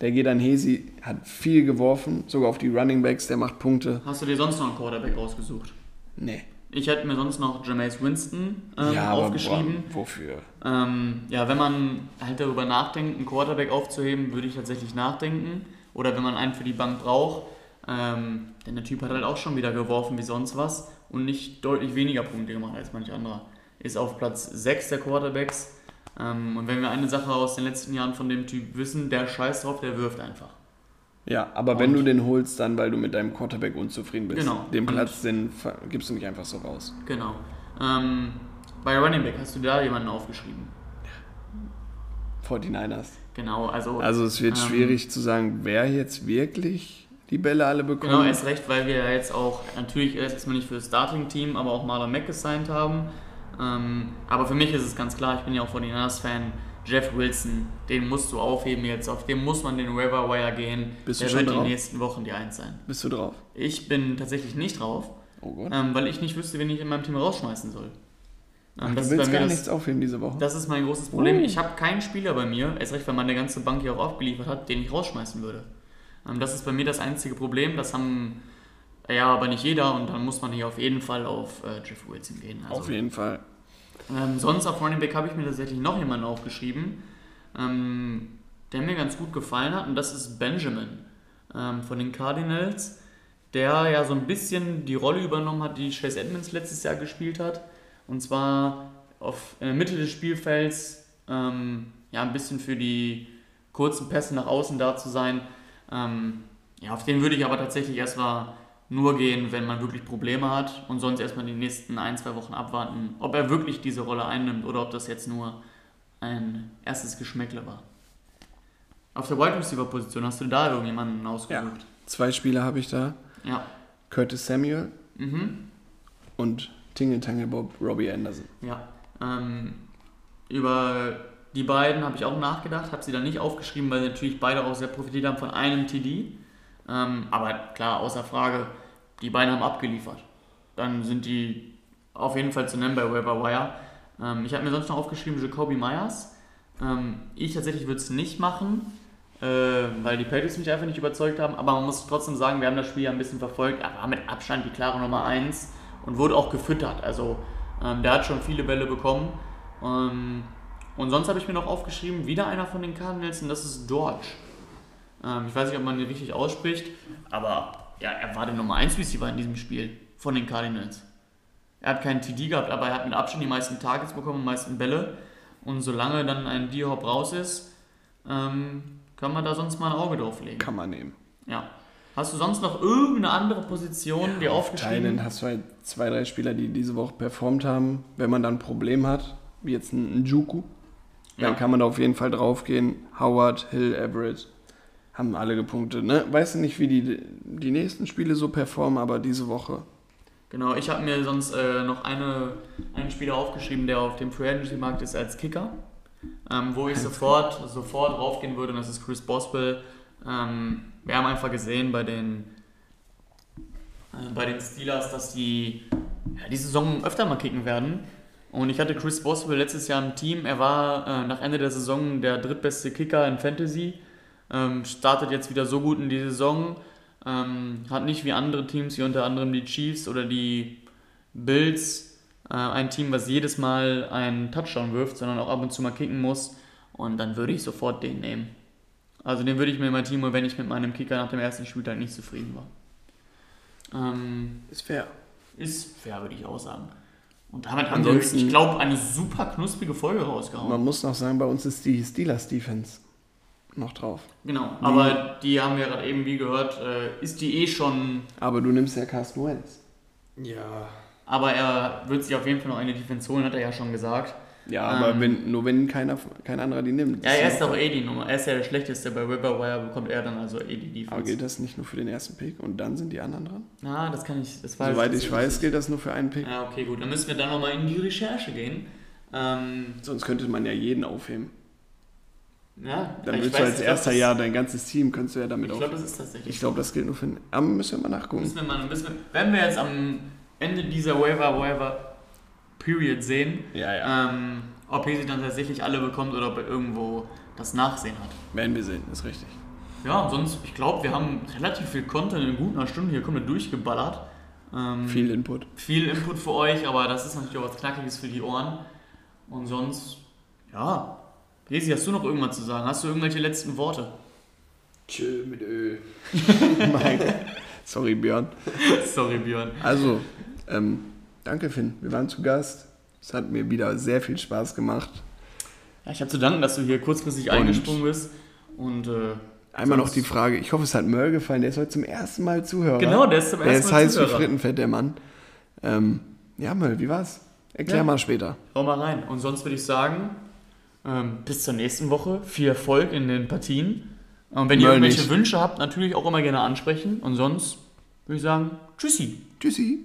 der geht an Hesi, hat viel geworfen, sogar auf die Running Backs, der macht Punkte. Hast du dir sonst noch einen Quarterback rausgesucht? Nee. Ich hätte mir sonst noch Jameis Winston ähm, ja, aber aufgeschrieben. boah, wofür? Ähm, ja, wenn man halt darüber nachdenkt, einen Quarterback aufzuheben, würde ich tatsächlich nachdenken. Oder wenn man einen für die Bank braucht. Ähm, denn der Typ hat halt auch schon wieder geworfen wie sonst was und nicht deutlich weniger Punkte gemacht als manch anderer. Ist auf Platz 6 der Quarterbacks. Ähm, und wenn wir eine Sache aus den letzten Jahren von dem Typ wissen, der scheiß drauf, der wirft einfach. Ja, aber wenn Und- du den holst, dann weil du mit deinem Quarterback unzufrieden bist. Genau. Den Platz, den gibst du nicht einfach so raus. Genau. Ähm, bei Running Back hast du da jemanden aufgeschrieben? 49ers. Genau, also. Also es wird ähm, schwierig zu sagen, wer jetzt wirklich die Bälle alle bekommt. Genau, erst recht, weil wir ja jetzt auch natürlich erst erstmal nicht für das Starting-Team, aber auch Marlon Mack gesigned haben. Ähm, aber für mich ist es ganz klar, ich bin ja auch von den fan Jeff Wilson, den musst du aufheben jetzt, auf den muss man den Waiver Wire gehen. Bist du Der schon wird drauf? die nächsten Wochen die Eins sein. Bist du drauf? Ich bin tatsächlich nicht drauf, Oh Gott. ähm, weil ich nicht wüsste, wen ich in meinem Team rausschmeißen soll. Ach, Ähm, du willst gar das- nichts aufheben diese Woche? das ist mein großes Problem. Oh. Ich habe keinen Spieler bei mir, erst recht, weil meine ganze Bank hier auch abgeliefert hat, den ich rausschmeißen würde. Ähm, das ist bei mir das einzige Problem. Das haben ja aber nicht jeder und dann muss man hier auf jeden Fall auf äh, Jeff Wilson gehen. Also, Auf jeden Fall. Ähm, sonst auf Running Back habe ich mir tatsächlich noch jemanden aufgeschrieben, ähm, der mir ganz gut gefallen hat und das ist Benjamin ähm, von den Cardinals, der ja so ein bisschen die Rolle übernommen hat, die Chase Edmonds letztes Jahr gespielt hat. Und zwar auf, in der Mitte des Spielfelds ähm, ja ein bisschen für die kurzen Pässe nach außen da zu sein. Ähm, ja, auf den würde ich aber tatsächlich erstmal nur gehen, wenn man wirklich Probleme hat und sonst erstmal die nächsten ein, zwei Wochen abwarten, ob er wirklich diese Rolle einnimmt oder ob das jetzt nur ein erstes Geschmäckle war. Auf der Wide Receiver Position hast du da irgendjemanden ausgesucht? Zwei Spieler habe ich da. Ja. Curtis Samuel Mhm. und Tingle Tangle Bob Robbie Anderson. Ja. Ähm, über die beiden habe ich auch nachgedacht, habe sie dann nicht aufgeschrieben, weil sie natürlich beide auch sehr profitiert haben von einem TD. Ähm, aber klar, außer Frage, die beiden haben abgeliefert. Dann sind die auf jeden Fall zu nennen bei Waiver Wire. Ähm, ich habe mir sonst noch aufgeschrieben Jacoby Myers. Ähm, ich tatsächlich würde es nicht machen, äh, weil die Patriots mich einfach nicht überzeugt haben. Aber man muss trotzdem sagen, wir haben das Spiel ja ein bisschen verfolgt. Er war mit Abstand die klare Nummer 1 und wurde auch gefüttert. Also ähm, der hat schon viele Bälle bekommen. Ähm, und sonst habe ich mir noch aufgeschrieben, wieder einer von den Cardinals und das ist George. Ähm, ich weiß nicht, ob man den richtig ausspricht, aber ja, er war der Nummer 1 Receiver in diesem Spiel von den Cardinals. Er hat keinen TD gehabt, aber er hat mit Abstand die meisten Targets bekommen, die meisten Bälle. Und solange dann ein D-Hop raus ist, ähm, kann man da sonst mal ein Auge drauf legen. Kann man nehmen. Ja. Hast du sonst noch irgendeine andere Position dir aufgeschrieben? Thailand hast du halt zwei, drei Spieler, die diese Woche performt haben. Wenn man dann ein Problem hat, wie jetzt ein Njuku, dann Ja. kann man da auf jeden Fall draufgehen. Howard, Hill, Everett haben alle gepunktet. Ne? Weißt du nicht, wie die, die nächsten Spiele so performen, aber diese Woche. Genau, ich habe mir sonst äh, noch eine, einen Spieler aufgeschrieben, der auf dem Free Agency Markt ist als Kicker, ähm, wo ich sofort, sofort draufgehen würde, und das ist Chris Boswell. Ähm, wir haben einfach gesehen bei den, äh, bei den Steelers, dass die ja, die Saison öfter mal kicken werden. Und ich hatte Chris Boswell letztes Jahr im Team. Er war äh, nach Ende der Saison der drittbeste Kicker in Fantasy. Ähm, startet jetzt wieder so gut in die Saison. Ähm, hat nicht wie andere Teams, wie unter anderem die Chiefs oder die Bills, äh, ein Team, was jedes Mal einen Touchdown wirft, sondern auch ab und zu mal kicken muss. Und dann würde ich sofort den nehmen. Also den würde ich mir in mein Team holen, wenn ich mit meinem Kicker nach dem ersten Spieltag nicht zufrieden war. Ähm, Ist fair. ist fair, würde ich auch sagen. Und damit haben wir, ich glaube, eine super knusprige Folge rausgehauen. Man muss noch sagen, bei uns ist die Steelers Defense noch drauf. Genau, aber die haben wir gerade eben, wie gehört, äh, ist die eh schon, Aber du nimmst ja Carsten Wentz. Ja. aber er wird sich auf jeden Fall noch eine Defense holen, hat er ja schon gesagt. Ja, aber Ähm. wenn, nur wenn keiner, kein anderer die nimmt. Ja, er ist auch eh die Nummer, er ist ja der Schlechteste, bei Riverwire bekommt er dann also eh die Aber Defense. gilt das nicht nur für den ersten Pick und dann sind die anderen dran? Ah, das kann ich, das weiß Soweit ich ist weiß, richtig. gilt das nur für einen Pick. Ja, okay, gut, dann müssen wir dann nochmal in die Recherche gehen. Ähm, Sonst könnte man ja jeden aufheben. Ja, Dann ich willst du als ich erster Jahr dein ganzes Team, könntest du ja damit Ich aufheben. glaube, das ist tatsächlich Ich glaube, das gilt nur für den. Aber müssen wir mal nachgucken. Müssen wir mal, müssen wir, wenn wir jetzt am Ende dieser Waiver Waiver Period sehen, Ja, ähm, ob sie dann tatsächlich alle bekommt oder ob er irgendwo das Nachsehen hat. Werden wir sehen, ist richtig. Ja, und sonst, ich glaube, wir haben relativ viel Content in gut einer Stunde hier komplett durchgeballert. Ähm, Viel Input. viel Input für euch, aber das ist natürlich auch was Knackiges für die Ohren. Und sonst, ja. Resi, hast du noch irgendwas zu sagen? Hast du irgendwelche letzten Worte? Tschö mit Ö. *laughs* mein Gott. Sorry, Björn. *laughs* Sorry, Björn. Also, ähm, danke, Finn. Wir waren zu Gast. Es hat mir wieder sehr viel Spaß gemacht. Ja, ich habe zu danken, dass du hier kurzfristig Und- eingesprungen bist. Und äh, Einmal noch die Frage, ich hoffe, es hat Merl gefallen. Der ist heute zum ersten Mal Zuhörer. Genau, der ist zum Der ersten ist Mal heiß wie Zuhörer. Frittenfett, der Mann. Ähm, ja, Merl, wie war's? Erklär Ja. mal später. Hau mal rein. Und sonst würde ich sagen, ähm, bis zur nächsten Woche. Viel Erfolg in den Partien. Und wenn ihr irgendwelche nicht. Wünsche habt, natürlich auch immer gerne ansprechen. Und sonst würde ich sagen, tschüssi. Tschüssi.